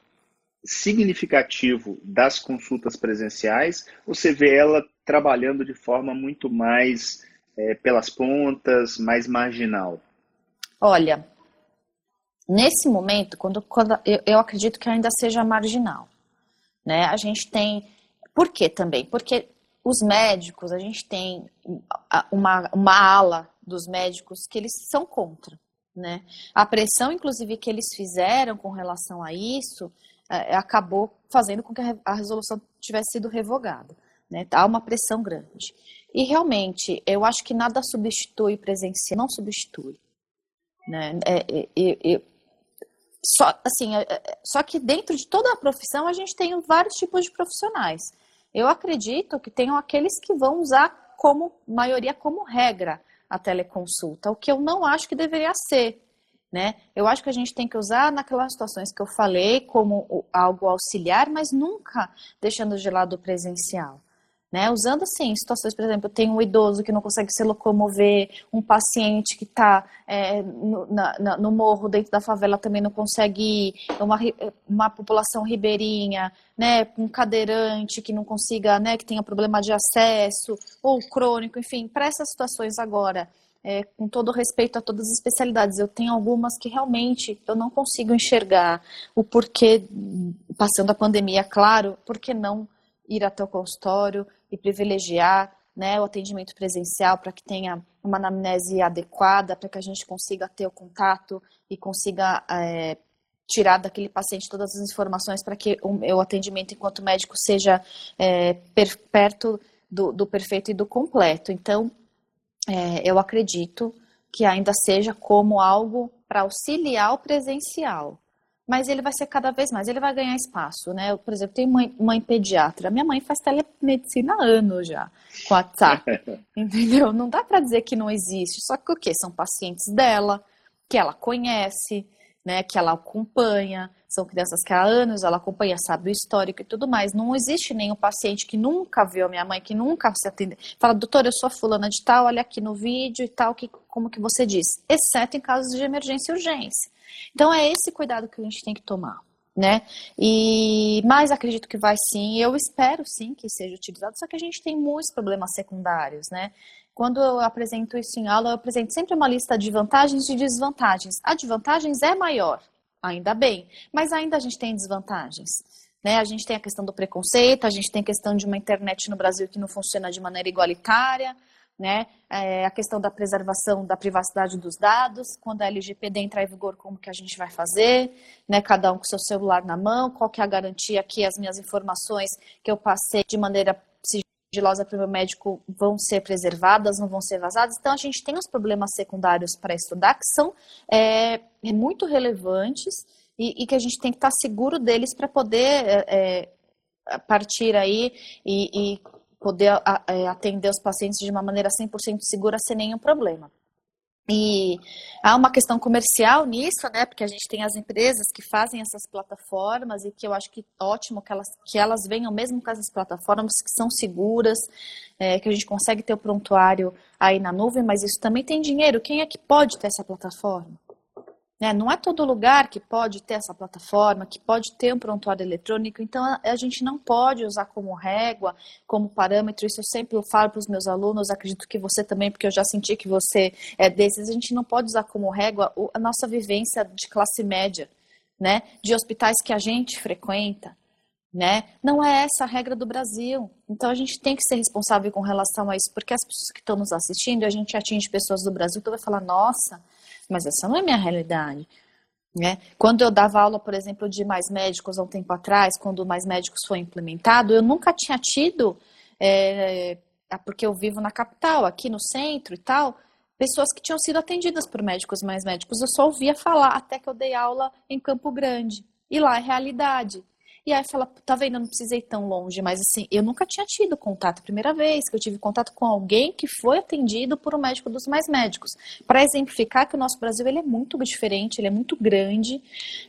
significativo das consultas presenciais ou você vê ela trabalhando de forma muito mais é, pelas pontas, mais marginal? Olha, nesse momento, quando, quando eu, eu, acredito que ainda seja marginal, né? A gente tem, por quê também? Porque os médicos, a gente tem uma, uma ala dos médicos que eles são contra, né? A pressão, inclusive, que eles fizeram com relação a isso, é, acabou fazendo com que a resolução tivesse sido revogada. Né? Há uma pressão grande. E realmente, eu acho que nada substitui presencial, não substitui. Né? É, é, é, é só, assim, é, é, só que dentro de toda a profissão a gente tem vários tipos de profissionais. Eu acredito que tenham aqueles que vão usar como maioria como regra a teleconsulta, o que eu não acho que deveria ser. Né? Eu acho que a gente tem que usar naquelas situações que eu falei como algo auxiliar, mas nunca deixando de lado o presencial. Né? Usando assim, situações, por exemplo, tem um idoso que não consegue se locomover, um paciente que está é, no, no, morro dentro da favela também não consegue ir, uma, uma população ribeirinha, né, um cadeirante que não consiga, né, que tenha problema de acesso, ou crônico, enfim, para essas situações agora, é, com todo respeito a todas as especialidades, eu tenho algumas que realmente eu não consigo enxergar o porquê, passando a pandemia, claro, por que não ir até o consultório, e privilegiar né, o atendimento presencial para que tenha uma anamnese adequada, para que a gente consiga ter o contato e consiga é, tirar daquele paciente todas as informações para que o meu atendimento enquanto médico seja é, per, perto do, do, perfeito e do completo. Então, é, eu acredito que ainda seja como algo para auxiliar o presencial, mas ele vai ser cada vez mais, ele vai ganhar espaço, né? Eu, por exemplo, tenho mãe, mãe pediatra, minha mãe faz telemedicina há anos já, com a WhatsApp, entendeu? Não dá para dizer que não existe, só que o quê? São pacientes dela, que ela conhece, né, que ela acompanha, são crianças que há anos ela acompanha, sabe o histórico e tudo mais. Não existe nenhum paciente que nunca viu a minha mãe, que nunca se atende. Fala, doutor, eu sou fulana de tal, olha aqui no vídeo e tal, que, como que você diz. Exceto em casos de emergência e urgência. Então é esse cuidado que a gente tem que tomar. Né? E mas acredito que vai sim, eu espero sim que seja utilizado, só que a gente tem muitos problemas secundários, né? Quando eu apresento isso em aula, eu apresento sempre uma lista de vantagens e desvantagens. A de vantagens é maior, ainda bem, mas ainda a gente tem desvantagens. Né? A gente tem a questão do preconceito, a gente tem a questão de uma internet no Brasil que não funciona de maneira igualitária, né? É, a questão da preservação da privacidade dos dados, quando a LGPD entrar em vigor, como que a gente vai fazer, né? Cada um com seu celular na mão, qual que é a garantia que as minhas informações que eu passei de maneira sigilosa para o meu médico vão ser preservadas, não vão ser vazadas. Então, a gente tem os problemas secundários para estudar que são é, muito relevantes e, e, que a gente tem que estar seguro deles para poder é, é, partir aí e, e poder é, atender os pacientes de uma maneira 100% segura sem nenhum problema. E há uma questão comercial nisso, né? Porque a gente tem as empresas que fazem essas plataformas e que eu acho que ótimo que elas, que elas venham mesmo com essas plataformas que são seguras, é, que a gente consegue ter o prontuário aí na nuvem, mas isso também tem dinheiro. Quem é que pode ter essa plataforma? Né? Não é todo lugar que pode ter essa plataforma, que pode ter um prontuário eletrônico, então a, gente não pode usar como régua, como parâmetro. Isso eu sempre falo para os meus alunos, acredito que você também, porque eu já senti que você é desses. A gente não pode usar como régua a nossa vivência de classe média, né? de hospitais que a gente frequenta. Né? Não é essa a regra do Brasil. Então a gente tem que ser responsável com relação a isso, porque as pessoas que estão nos assistindo, a gente atinge pessoas do Brasil, tu vai falar, nossa, mas essa não é minha realidade. Né? Quando eu dava aula, por exemplo, de mais médicos há um tempo atrás, quando mais médicos foi implementado, eu nunca tinha tido, é, porque eu vivo na capital, aqui no centro e tal, pessoas que tinham sido atendidas por médicos mais médicos. Eu só ouvia falar até que eu dei aula em Campo Grande. E lá é realidade. E aí fala, tá vendo, eu não precisei ir tão longe, mas assim, eu nunca tinha tido contato, primeira vez que eu tive contato com alguém que foi atendido por um médico dos mais médicos. Para exemplificar que o nosso Brasil ele é muito diferente, ele é muito grande,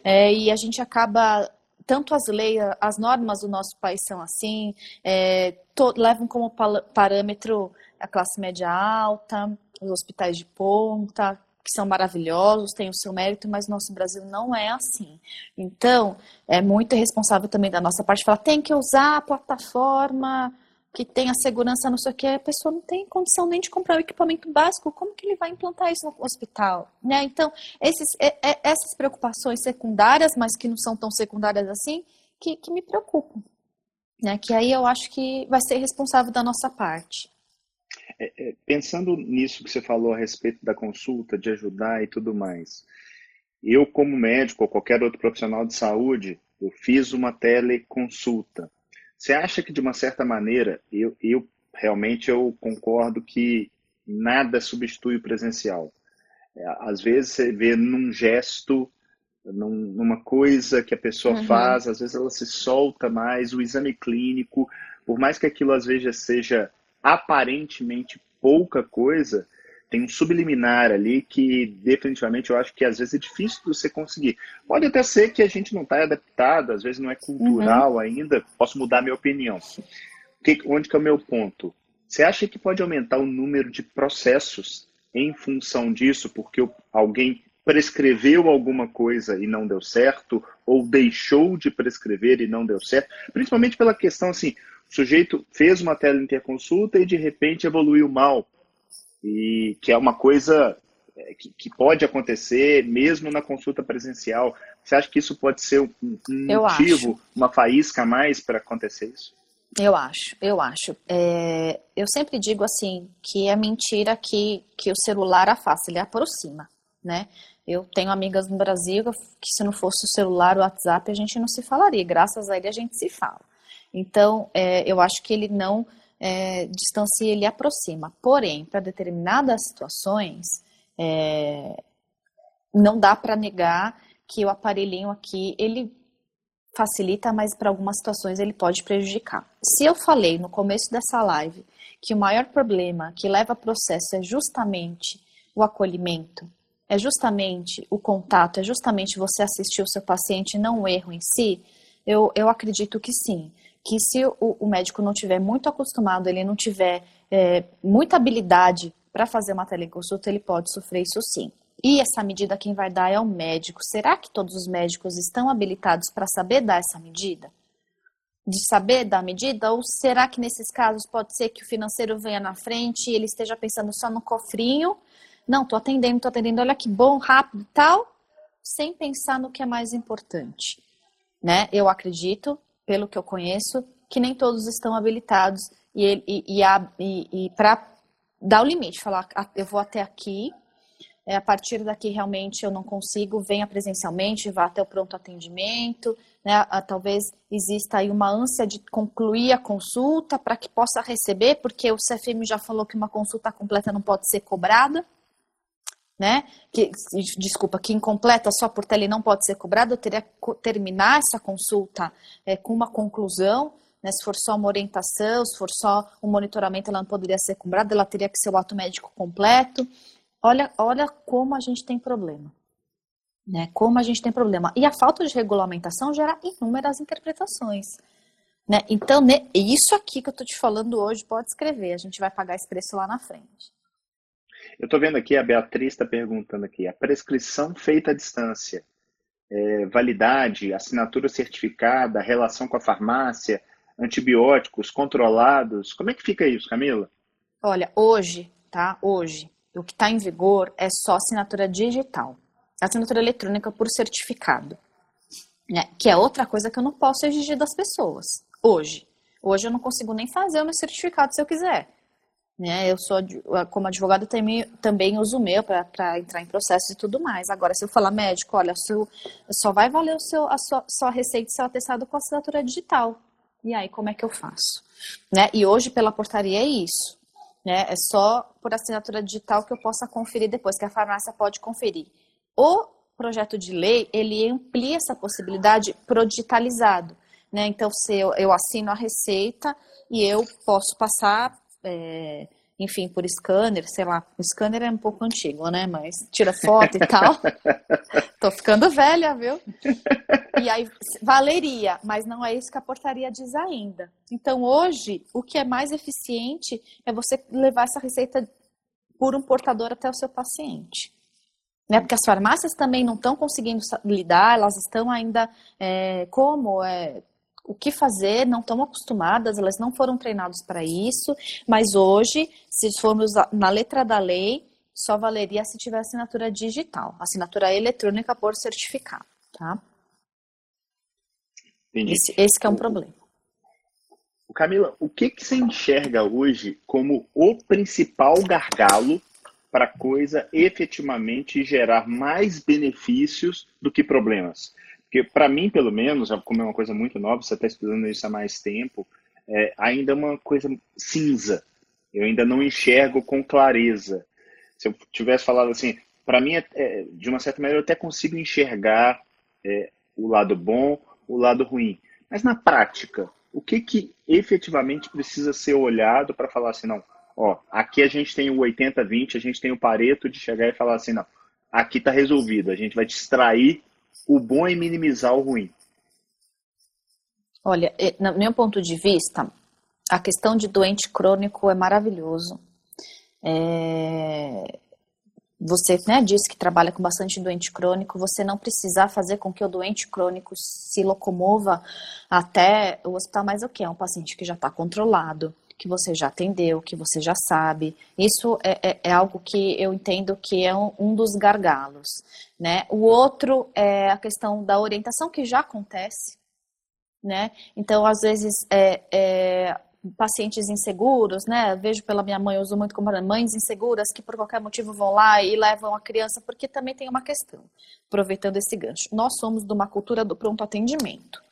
é, e a gente acaba tanto as leis, as normas do nosso país são assim, é, to, levam como parâmetro a classe média alta, os hospitais de ponta, que são maravilhosos, têm o seu mérito, mas nosso Brasil não é assim. Então, é muito responsável também da nossa parte falar, tem que usar a plataforma que tem a segurança, não sei o que, a pessoa não tem condição nem de comprar o equipamento básico, como que ele vai implantar isso no hospital? Né? Então, esses, é, é, essas preocupações secundárias, mas que não são tão secundárias assim, que, que me preocupam. Né? Que aí eu acho que vai ser responsável da nossa parte. É, é, pensando nisso que você falou a respeito da consulta, de ajudar e tudo mais, eu como médico ou qualquer outro profissional de saúde, eu fiz uma teleconsulta. Você acha que de uma certa maneira, eu, eu realmente eu concordo que nada substitui o presencial. É, às vezes você vê num gesto, num, numa coisa que a pessoa uhum. faz, às vezes ela se solta mais, o exame clínico, por mais que aquilo às vezes seja aparentemente pouca coisa, tem um subliminar ali que definitivamente eu acho que às vezes é difícil de você conseguir. Pode até ser que a gente não está adaptado, às vezes não é cultural uhum. ainda, posso mudar minha opinião. Que, onde que é o meu ponto? Você acha que pode aumentar o número de processos em função disso, porque alguém prescreveu alguma coisa e não deu certo, ou deixou de prescrever e não deu certo, principalmente pela questão assim, o sujeito fez uma teleinterconsulta e de repente evoluiu mal. E que é uma coisa é, que, que, pode acontecer mesmo na consulta presencial. Você acha que isso pode ser um, um motivo, acho. uma faísca a mais para acontecer isso? Eu acho, eu acho. É, eu sempre digo assim que é mentira que, que o celular afasta, ele aproxima, né? Eu tenho amigas no Brasil que se não fosse o celular, o WhatsApp, a gente não se falaria. Graças a ele a gente se fala. Então, é, eu acho que ele não é, distancia, ele aproxima. Porém, para determinadas situações, é, não dá para negar que o aparelhinho aqui, ele facilita, mas para algumas situações ele pode prejudicar. Se eu falei no começo dessa live que o maior problema que leva a processo é justamente o acolhimento, é justamente o contato, é justamente você assistir o seu paciente, não o erro em si, eu, eu acredito que sim. Que se o, o médico não tiver muito acostumado, ele não tiver é, muita habilidade para fazer uma teleconsulta, ele pode sofrer isso sim. E essa medida quem vai dar é o médico. Será que todos os médicos estão habilitados para saber dar essa medida? De saber dar a medida? Ou será que nesses casos pode ser que o financeiro venha na frente e ele esteja pensando só no cofrinho? Não, tô atendendo, tô atendendo, olha que bom, rápido e tal, sem pensar no que é mais importante. Né? Eu acredito, pelo que eu conheço, que nem todos estão habilitados e, e, e, e, para dar o limite, falar, ah, eu vou até aqui, é, a partir daqui realmente eu não consigo, venha presencialmente, vá até o pronto atendimento, né? Talvez exista aí uma ânsia de concluir a consulta para que possa receber, porque o CFM já falou que uma consulta completa não pode ser cobrada, né? Que, desculpa, que incompleta só por tele não pode ser cobrada, eu teria que terminar essa consulta é, com uma conclusão, né? Se for só uma orientação, se for só um monitoramento, ela não poderia ser cobrada, ela teria que ser o ato médico completo. Olha, olha como a gente tem problema. Né? Como a gente tem problema. E a falta de regulamentação gera inúmeras interpretações. Né? Então, isso aqui que eu estou te falando hoje, pode escrever, a gente vai pagar esse preço lá na frente. Eu estou vendo aqui, a Beatriz está perguntando aqui, a prescrição feita à distância, é, validade, assinatura certificada, relação com a farmácia, antibióticos controlados, como é que fica isso, Camila? Olha, hoje, tá? Hoje, o que está em vigor é só assinatura digital, assinatura eletrônica por certificado, né? que é outra coisa que eu não posso exigir das pessoas hoje. Hoje eu não consigo nem fazer o meu certificado se eu quiser. Né? Eu sou, como advogado, também, também uso o meu para entrar em processos e tudo mais. Agora, se eu falar médico, olha, seu, só vai valer o seu, a sua, sua receita e seu atestado com assinatura digital. E aí, como é que eu faço? Né? E hoje, pela portaria, é isso. Né? É só por assinatura digital que eu possa conferir depois, que a farmácia pode conferir. O projeto de lei, ele amplia essa possibilidade pro digitalizado. Né? Então, se eu, eu assino a receita e eu posso passar é, enfim, por scanner, sei lá, o scanner é um pouco antigo, né? Mas tira foto e tal. Tô ficando velha, viu? E aí valeria, mas não é isso que a portaria diz ainda. Então hoje, o que é mais eficiente é você levar essa receita por um portador até o seu paciente. Né? Porque as farmácias também não estão conseguindo lidar, elas estão ainda é, como é, o que fazer, não estão acostumadas, elas não foram treinadas para isso, mas hoje, se formos na letra da lei, só valeria se tiver assinatura digital, assinatura eletrônica por certificado, tá? Entendi. Esse, esse é um problema. Camila, o que, que você enxerga hoje como o principal gargalo para a coisa efetivamente gerar mais benefícios do que problemas? Porque, para mim, pelo menos, como é uma coisa muito nova, você está estudando isso há mais tempo, é, ainda é uma coisa cinza. Eu ainda não enxergo com clareza. Se eu tivesse falado assim, para mim, é, é, de uma certa maneira, eu até consigo enxergar é, o lado bom, o lado ruim. Mas na prática, o que, que efetivamente precisa ser olhado para falar assim, não, ó, aqui a gente tem o 80-20, a gente tem o pareto de chegar e falar assim, não, aqui está resolvido, a gente vai distrair o bom é minimizar o ruim? Olha, no meu ponto de vista, a questão de doente crônico é maravilhoso. É... Você né, disse que trabalha com bastante doente crônico, você não precisar fazer com que o doente crônico se locomova até o hospital, mas o que? É um paciente que já está controlado, que você já atendeu, que você já sabe. Isso é, é, é algo que eu entendo que é um, um, dos gargalos. Né? O outro é a questão da orientação, que já acontece. Né? Então, às vezes, é, é pacientes inseguros, né? Vejo pela minha mãe, eu uso muito como mães inseguras que por qualquer motivo vão lá e levam a criança, porque também tem uma questão, aproveitando esse gancho. Nós somos de uma cultura do pronto atendimento,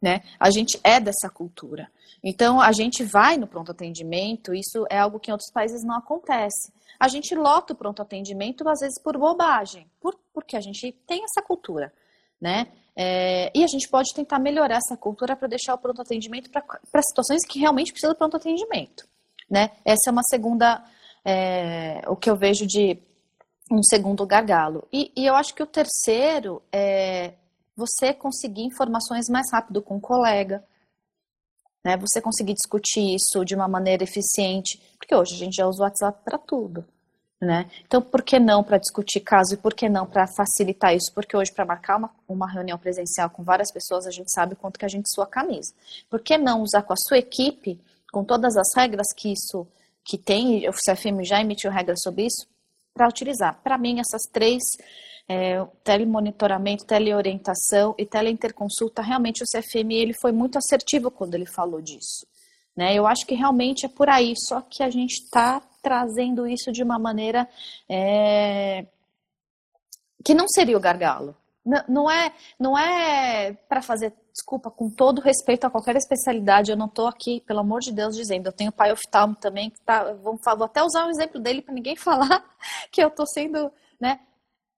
né? A gente é dessa cultura. Então, a gente vai no pronto atendimento, isso é algo que em outros países não acontece. A gente lota o pronto atendimento, às vezes, por bobagem, por, porque a gente tem essa cultura. né? É, e a gente pode tentar melhorar essa cultura para deixar o pronto atendimento para situações que realmente precisam de pronto atendimento, né? Essa é uma segunda, é, o que eu vejo de um segundo gargalo. E, e, eu acho que o terceiro é você conseguir informações mais rápido com o colega, né? Você conseguir discutir isso de uma maneira eficiente, porque hoje a gente já usa o WhatsApp para tudo. Né? Então, por que não para discutir caso e por que não para facilitar isso? Porque hoje, para marcar uma, uma reunião presencial com várias pessoas, a gente sabe quanto que a gente sua camisa. Por que não usar com a sua equipe, com todas as regras que isso que tem, o CFM já emitiu regras sobre isso, para utilizar. Para mim, essas três, é, telemonitoramento, teleorientação e teleinterconsulta, realmente o CFM ele foi muito assertivo quando ele falou disso. Né? Eu acho que realmente é por aí, só que a gente está trazendo isso de uma maneira é, que não seria o gargalo. Não, não é, não é para fazer, desculpa, com todo respeito a qualquer especialidade, eu não estou aqui, pelo amor de Deus, dizendo. Eu tenho pai oftalmo também, que tá, vou, vou até usar o exemplo dele para ninguém falar que eu estou sendo, né?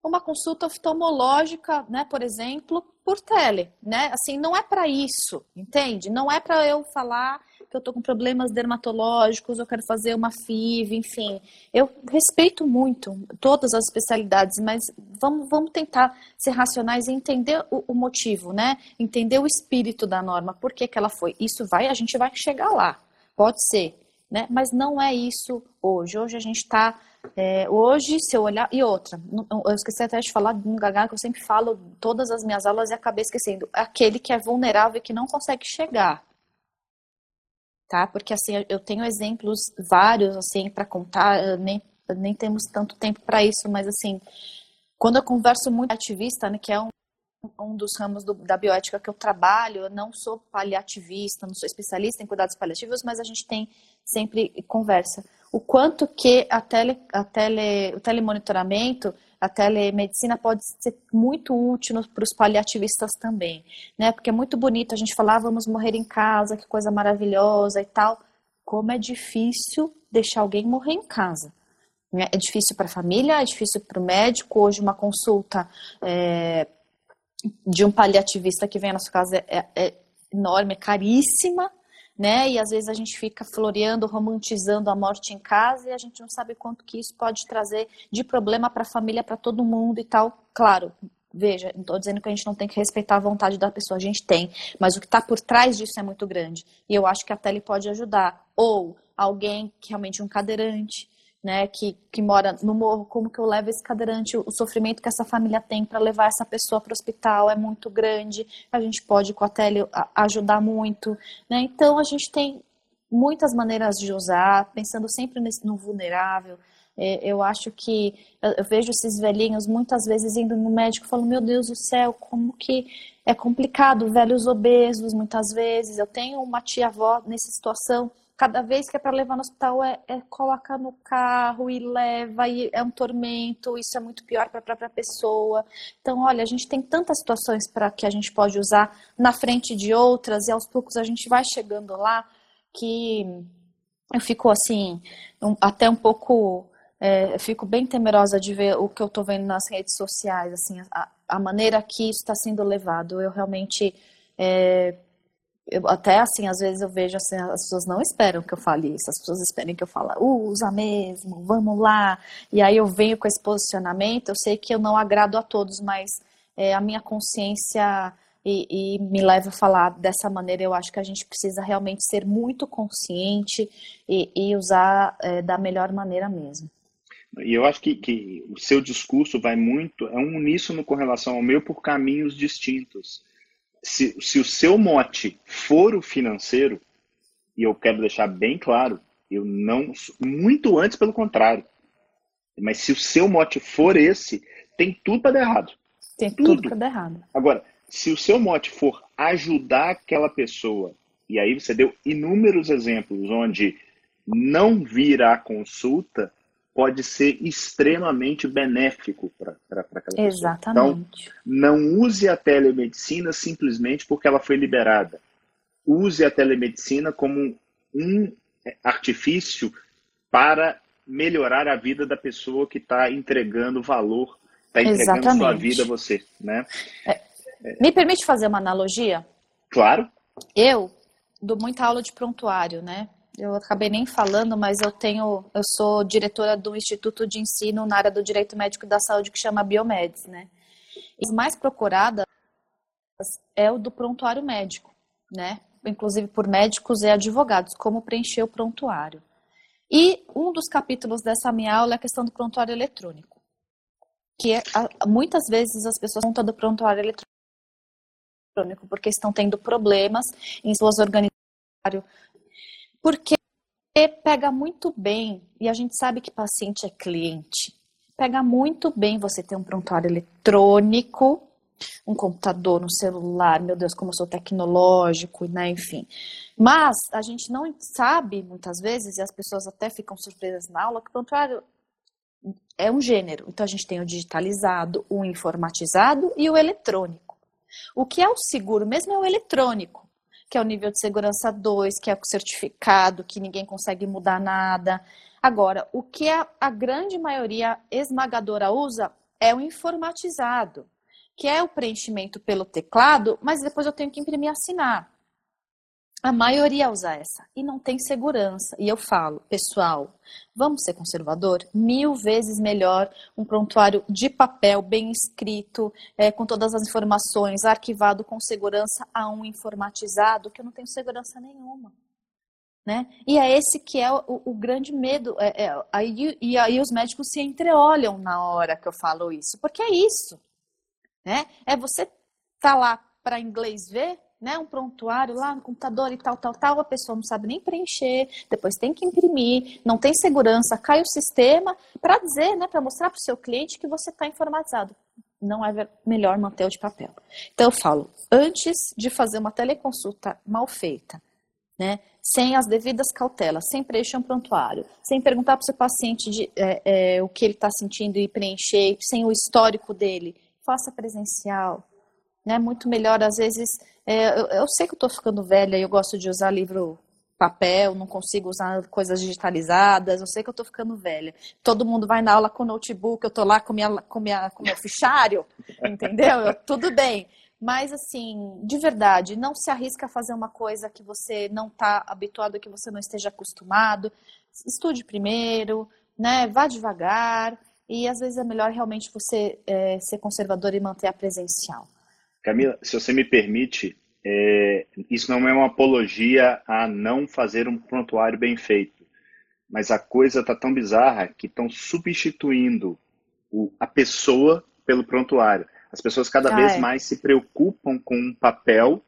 Uma consulta oftalmológica, né, por exemplo, por tele, né? Assim, não é para isso, entende? Não é para eu falar que eu tô com problemas dermatológicos, eu quero fazer uma FIV, enfim. Eu respeito muito todas as especialidades, mas vamos, vamos tentar ser racionais e entender o, o motivo, né? Entender o espírito da norma, por que, que ela foi. Isso vai, a gente vai chegar lá, pode ser, né? Mas não é isso hoje. Hoje a gente está é, hoje, se eu olhar. E outra, eu esqueci até de falar de um gaga que eu sempre falo todas as minhas aulas e acabei esquecendo. Aquele que é vulnerável e que não consegue chegar. Tá? Porque assim, eu tenho exemplos vários assim para contar, nem, nem temos tanto tempo para isso, mas assim, quando eu converso muito com ativista, né, que é um, um dos ramos do, da bioética que eu trabalho, eu não sou paliativista, não sou especialista em cuidados paliativos, mas a gente tem sempre conversa o quanto que a tele, a tele, o telemonitoramento, a telemedicina pode ser muito útil para os paliativistas também, né? Porque é muito bonito a gente falar, ah, vamos morrer em casa, que coisa maravilhosa e tal. Como é difícil deixar alguém morrer em casa. Né? É difícil para a família, é difícil para o médico. Hoje, uma consulta é, de um paliativista que vem à nossa casa é, é enorme, é caríssima, né? E às vezes a gente fica floreando, romantizando a morte em casa e a gente não sabe quanto que isso pode trazer de problema para a família, para todo mundo e tal. Claro, veja, não estou dizendo que a gente não tem que respeitar a vontade da pessoa, a gente tem, mas o que está por trás disso é muito grande. E eu acho que a tele pode ajudar. Ou alguém que realmente é um cadeirante, né, que, que mora no morro, como que eu levo esse cadeirante, o, sofrimento que essa família tem para levar essa pessoa para o hospital é muito grande, a gente pode com a tele ajudar muito, né, então a gente tem muitas maneiras de usar, pensando sempre nesse, no vulnerável, é, eu acho que eu vejo esses velhinhos muitas vezes indo no médico e falando, meu Deus do céu, como que é complicado, velhos obesos muitas vezes, eu tenho uma tia-avó nessa situação, cada vez que é para levar no hospital é, é colocar no carro e leva e é um tormento, isso é muito pior para a própria pessoa. Então, olha, a gente tem tantas situações para que a gente pode usar na frente de outras e aos poucos a gente vai chegando lá que eu fico assim, um, até um pouco é, eu fico bem temerosa de ver o que eu estou vendo nas redes sociais, assim, a, a maneira que isso está sendo levado. Eu realmente é, eu, até assim, às vezes eu vejo assim, as pessoas não esperam que eu fale isso, as pessoas esperam que eu fale, usa mesmo, vamos lá. E aí eu venho com esse posicionamento, eu sei que eu não agrado a todos, mas é, a minha consciência e, e, me leva a falar dessa maneira. Eu acho que a gente precisa realmente ser muito consciente e, e usar é, da melhor maneira mesmo. E eu acho que, que o seu discurso vai muito, é um uníssono com relação ao meu por caminhos distintos se, se o seu mote for o financeiro, e eu quero deixar bem claro, eu não. Muito antes, pelo contrário. Mas se o seu mote for esse, tem tudo para dar errado. Tem tudo, tudo para dar errado. Agora, se o seu mote for ajudar aquela pessoa, e aí você deu inúmeros exemplos onde não vir à consulta pode ser extremamente benéfico para aquela pessoa. Exatamente. Então, não use a telemedicina simplesmente porque ela foi liberada. Use a telemedicina como um artifício para melhorar a vida da pessoa que está entregando valor, está entregando Exatamente. sua vida a você, né? É, Me permite fazer uma analogia? Claro. Eu dou muita aula de prontuário, né? Eu acabei nem falando, mas eu tenho, eu sou diretora do Instituto de Ensino na área do Direito Médico e da Saúde que chama Biomedes, né? E mais procuradas é o do prontuário médico, né? Inclusive por médicos e advogados, como preencher o prontuário. E um dos capítulos dessa minha aula é a questão do prontuário eletrônico, que é, muitas vezes as pessoas contam do prontuário eletrônico porque estão tendo problemas em suas organizações porque pega muito bem, e a gente sabe que paciente é cliente, pega muito bem você ter um prontuário eletrônico, um computador, um celular, meu Deus, como eu sou tecnológico, né, enfim. Mas a gente não sabe, muitas vezes, e as pessoas até ficam surpresas na aula, que o prontuário é um gênero. Então a gente tem o digitalizado, o informatizado e o eletrônico. O que é o seguro mesmo é o eletrônico que é o nível de segurança 2, que é o certificado, que ninguém consegue mudar nada. Agora, o que a, a grande maioria esmagadora usa é o informatizado, que é o preenchimento pelo teclado, mas depois eu tenho que imprimir e assinar. A maioria usa essa e não tem segurança. E eu falo, pessoal, vamos ser conservador? Mil vezes melhor um prontuário de papel, bem escrito, é, com todas as informações, arquivado com segurança, a um informatizado, que eu não tenho segurança nenhuma. Né? E é esse que é o, o grande medo. É, é, aí, e aí os médicos se entreolham na hora que eu falo isso, porque é isso. Né? É você tá lá para inglês ver, né, um prontuário lá no computador e tal, tal, tal, a pessoa não sabe nem preencher, depois tem que imprimir, não tem segurança, cai o sistema, para dizer, né, para mostrar para o seu cliente que você está informatizado. Não é melhor manter o de papel. Então eu falo, antes de fazer uma teleconsulta mal feita, né, sem as devidas cautelas, sem preencher um prontuário, sem perguntar para o seu paciente de, é, é, o que ele está sentindo e preencher, sem o histórico dele, faça presencial, né? Muito melhor, às vezes, é, eu, eu, sei que eu estou ficando velha e eu gosto de usar livro papel, não consigo usar coisas digitalizadas, eu sei que eu estou ficando velha. Todo mundo vai na aula com notebook, eu estou lá com, minha, com, minha, com meu fichário, entendeu? Eu, tudo bem. Mas, assim, de verdade, não se arrisca a fazer uma coisa que você não está habituado, que você não esteja acostumado. Estude primeiro, né? Vá devagar. E às vezes é melhor realmente você é, ser conservador e manter a presencial. Camila, se você me permite, é, isso não é uma apologia a não fazer um prontuário bem feito, mas a coisa está tão bizarra que estão substituindo o, a pessoa pelo prontuário. As pessoas cada ah, vez é. mais se preocupam com um papel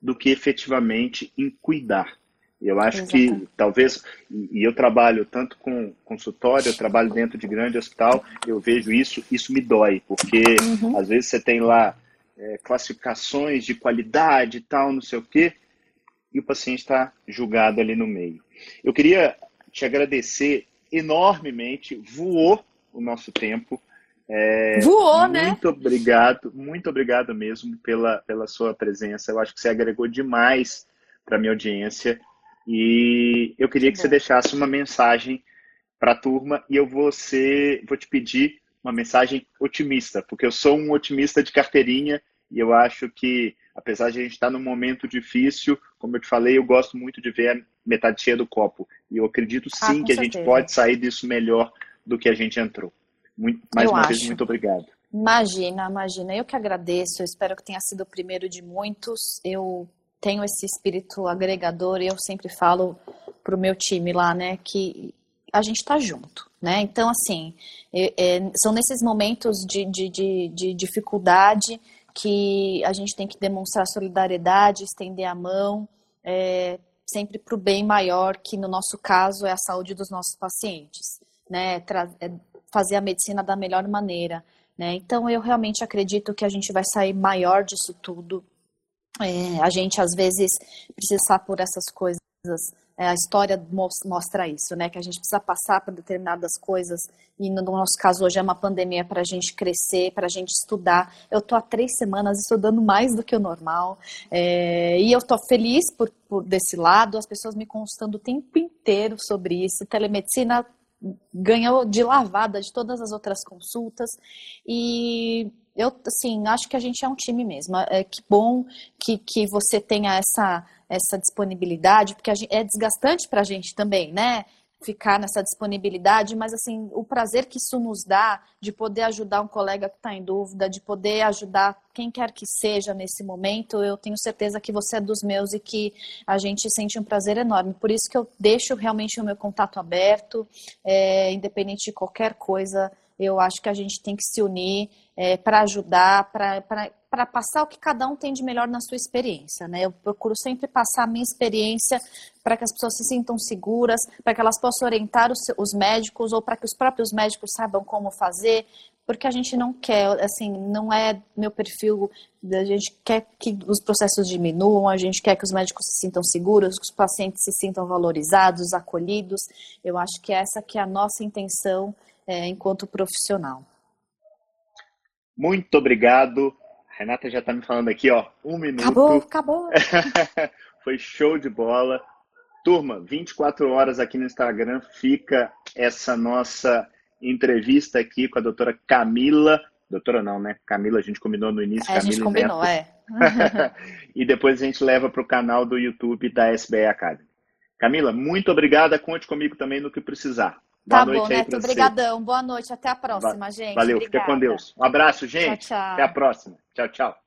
do que efetivamente em cuidar. Eu acho Exatamente. que talvez, e eu trabalho tanto com consultório, eu trabalho dentro de grande hospital, eu vejo isso, isso me dói, porque uhum. às vezes você tem lá é, classificações de qualidade e tal, não sei o quê, e o paciente está julgado ali no meio. Eu queria te agradecer enormemente, voou o nosso tempo. É, voou, muito né? Muito obrigado, muito obrigado mesmo pela, pela sua presença. Eu acho que você agregou demais para minha audiência. E eu queria que, que você deixasse uma mensagem para a turma e eu vou, ser, vou te pedir uma mensagem otimista, porque eu sou um otimista de carteirinha e eu acho que, apesar de a gente estar num momento difícil, como eu te falei, eu gosto muito de ver a metade cheia do copo. E eu acredito ah, sim ah, que certeza. a gente pode sair disso melhor do que a gente entrou. Muito, mais eu uma acho. vez, muito obrigado. Imagina, imagina. Eu que agradeço. Eu espero que tenha sido o primeiro de muitos. Eu tenho esse espírito agregador e eu sempre falo para o meu time lá, né, que a gente está junto, né? Então, assim, é, é, são nesses momentos de, de, de, de, dificuldade que a gente tem que demonstrar solidariedade, estender a mão, é, sempre para o bem maior, que no nosso caso é a saúde dos nossos pacientes, né? É fazer a medicina da melhor maneira, né? Então, eu realmente acredito que a gente vai sair maior disso tudo. É, a gente, às vezes, precisa passar por essas coisas a história mostra isso, né? Que a gente precisa passar por determinadas coisas e no nosso caso hoje é uma pandemia para a gente crescer, para a gente estudar. Eu tô há três semanas estudando mais do que o normal é, e eu tô feliz por, por desse lado. As pessoas me constando o tempo inteiro sobre isso. Telemedicina ganhou de lavada de todas as outras consultas e eu, assim, acho que a gente é um time mesmo. É que bom que, que você tenha essa, essa disponibilidade, porque gente, é desgastante para a gente também, né? Ficar nessa disponibilidade, mas assim, o prazer que isso nos dá de poder ajudar um colega que está em dúvida, de poder ajudar quem quer que seja nesse momento, eu tenho certeza que você é dos meus e que a gente sente um prazer enorme. Por isso que eu deixo realmente o meu contato aberto, é, independente de qualquer coisa eu acho que a gente tem que se unir é, para ajudar, para passar o que cada um tem de melhor na sua experiência. Né? Eu procuro sempre passar a minha experiência para que as pessoas se sintam seguras, para que elas possam orientar os, os médicos ou para que os próprios médicos saibam como fazer, porque a gente não quer, assim, não é meu perfil, a gente quer que os processos diminuam, a gente quer que os médicos se sintam seguros, que os pacientes se sintam valorizados, acolhidos. Eu acho que essa que é a nossa intenção é, enquanto profissional. Muito obrigado. A Renata já está me falando aqui, ó, um minuto. Acabou, acabou. Foi show de bola. Turma, 24 horas aqui no Instagram fica essa nossa entrevista aqui com a doutora Camila. Doutora não, né? Camila, a gente combinou no início. É, a gente combinou, Neto. é. e depois a gente leva para o canal do YouTube da SBE Academy. Camila, muito obrigada. Conte comigo também no que precisar. Boa tá bom, Neto. Obrigadão. Boa noite. Até a próxima, gente. Valeu. Obrigada. Fica com Deus. Um abraço, gente. Tchau, tchau. Até a próxima. Tchau, tchau.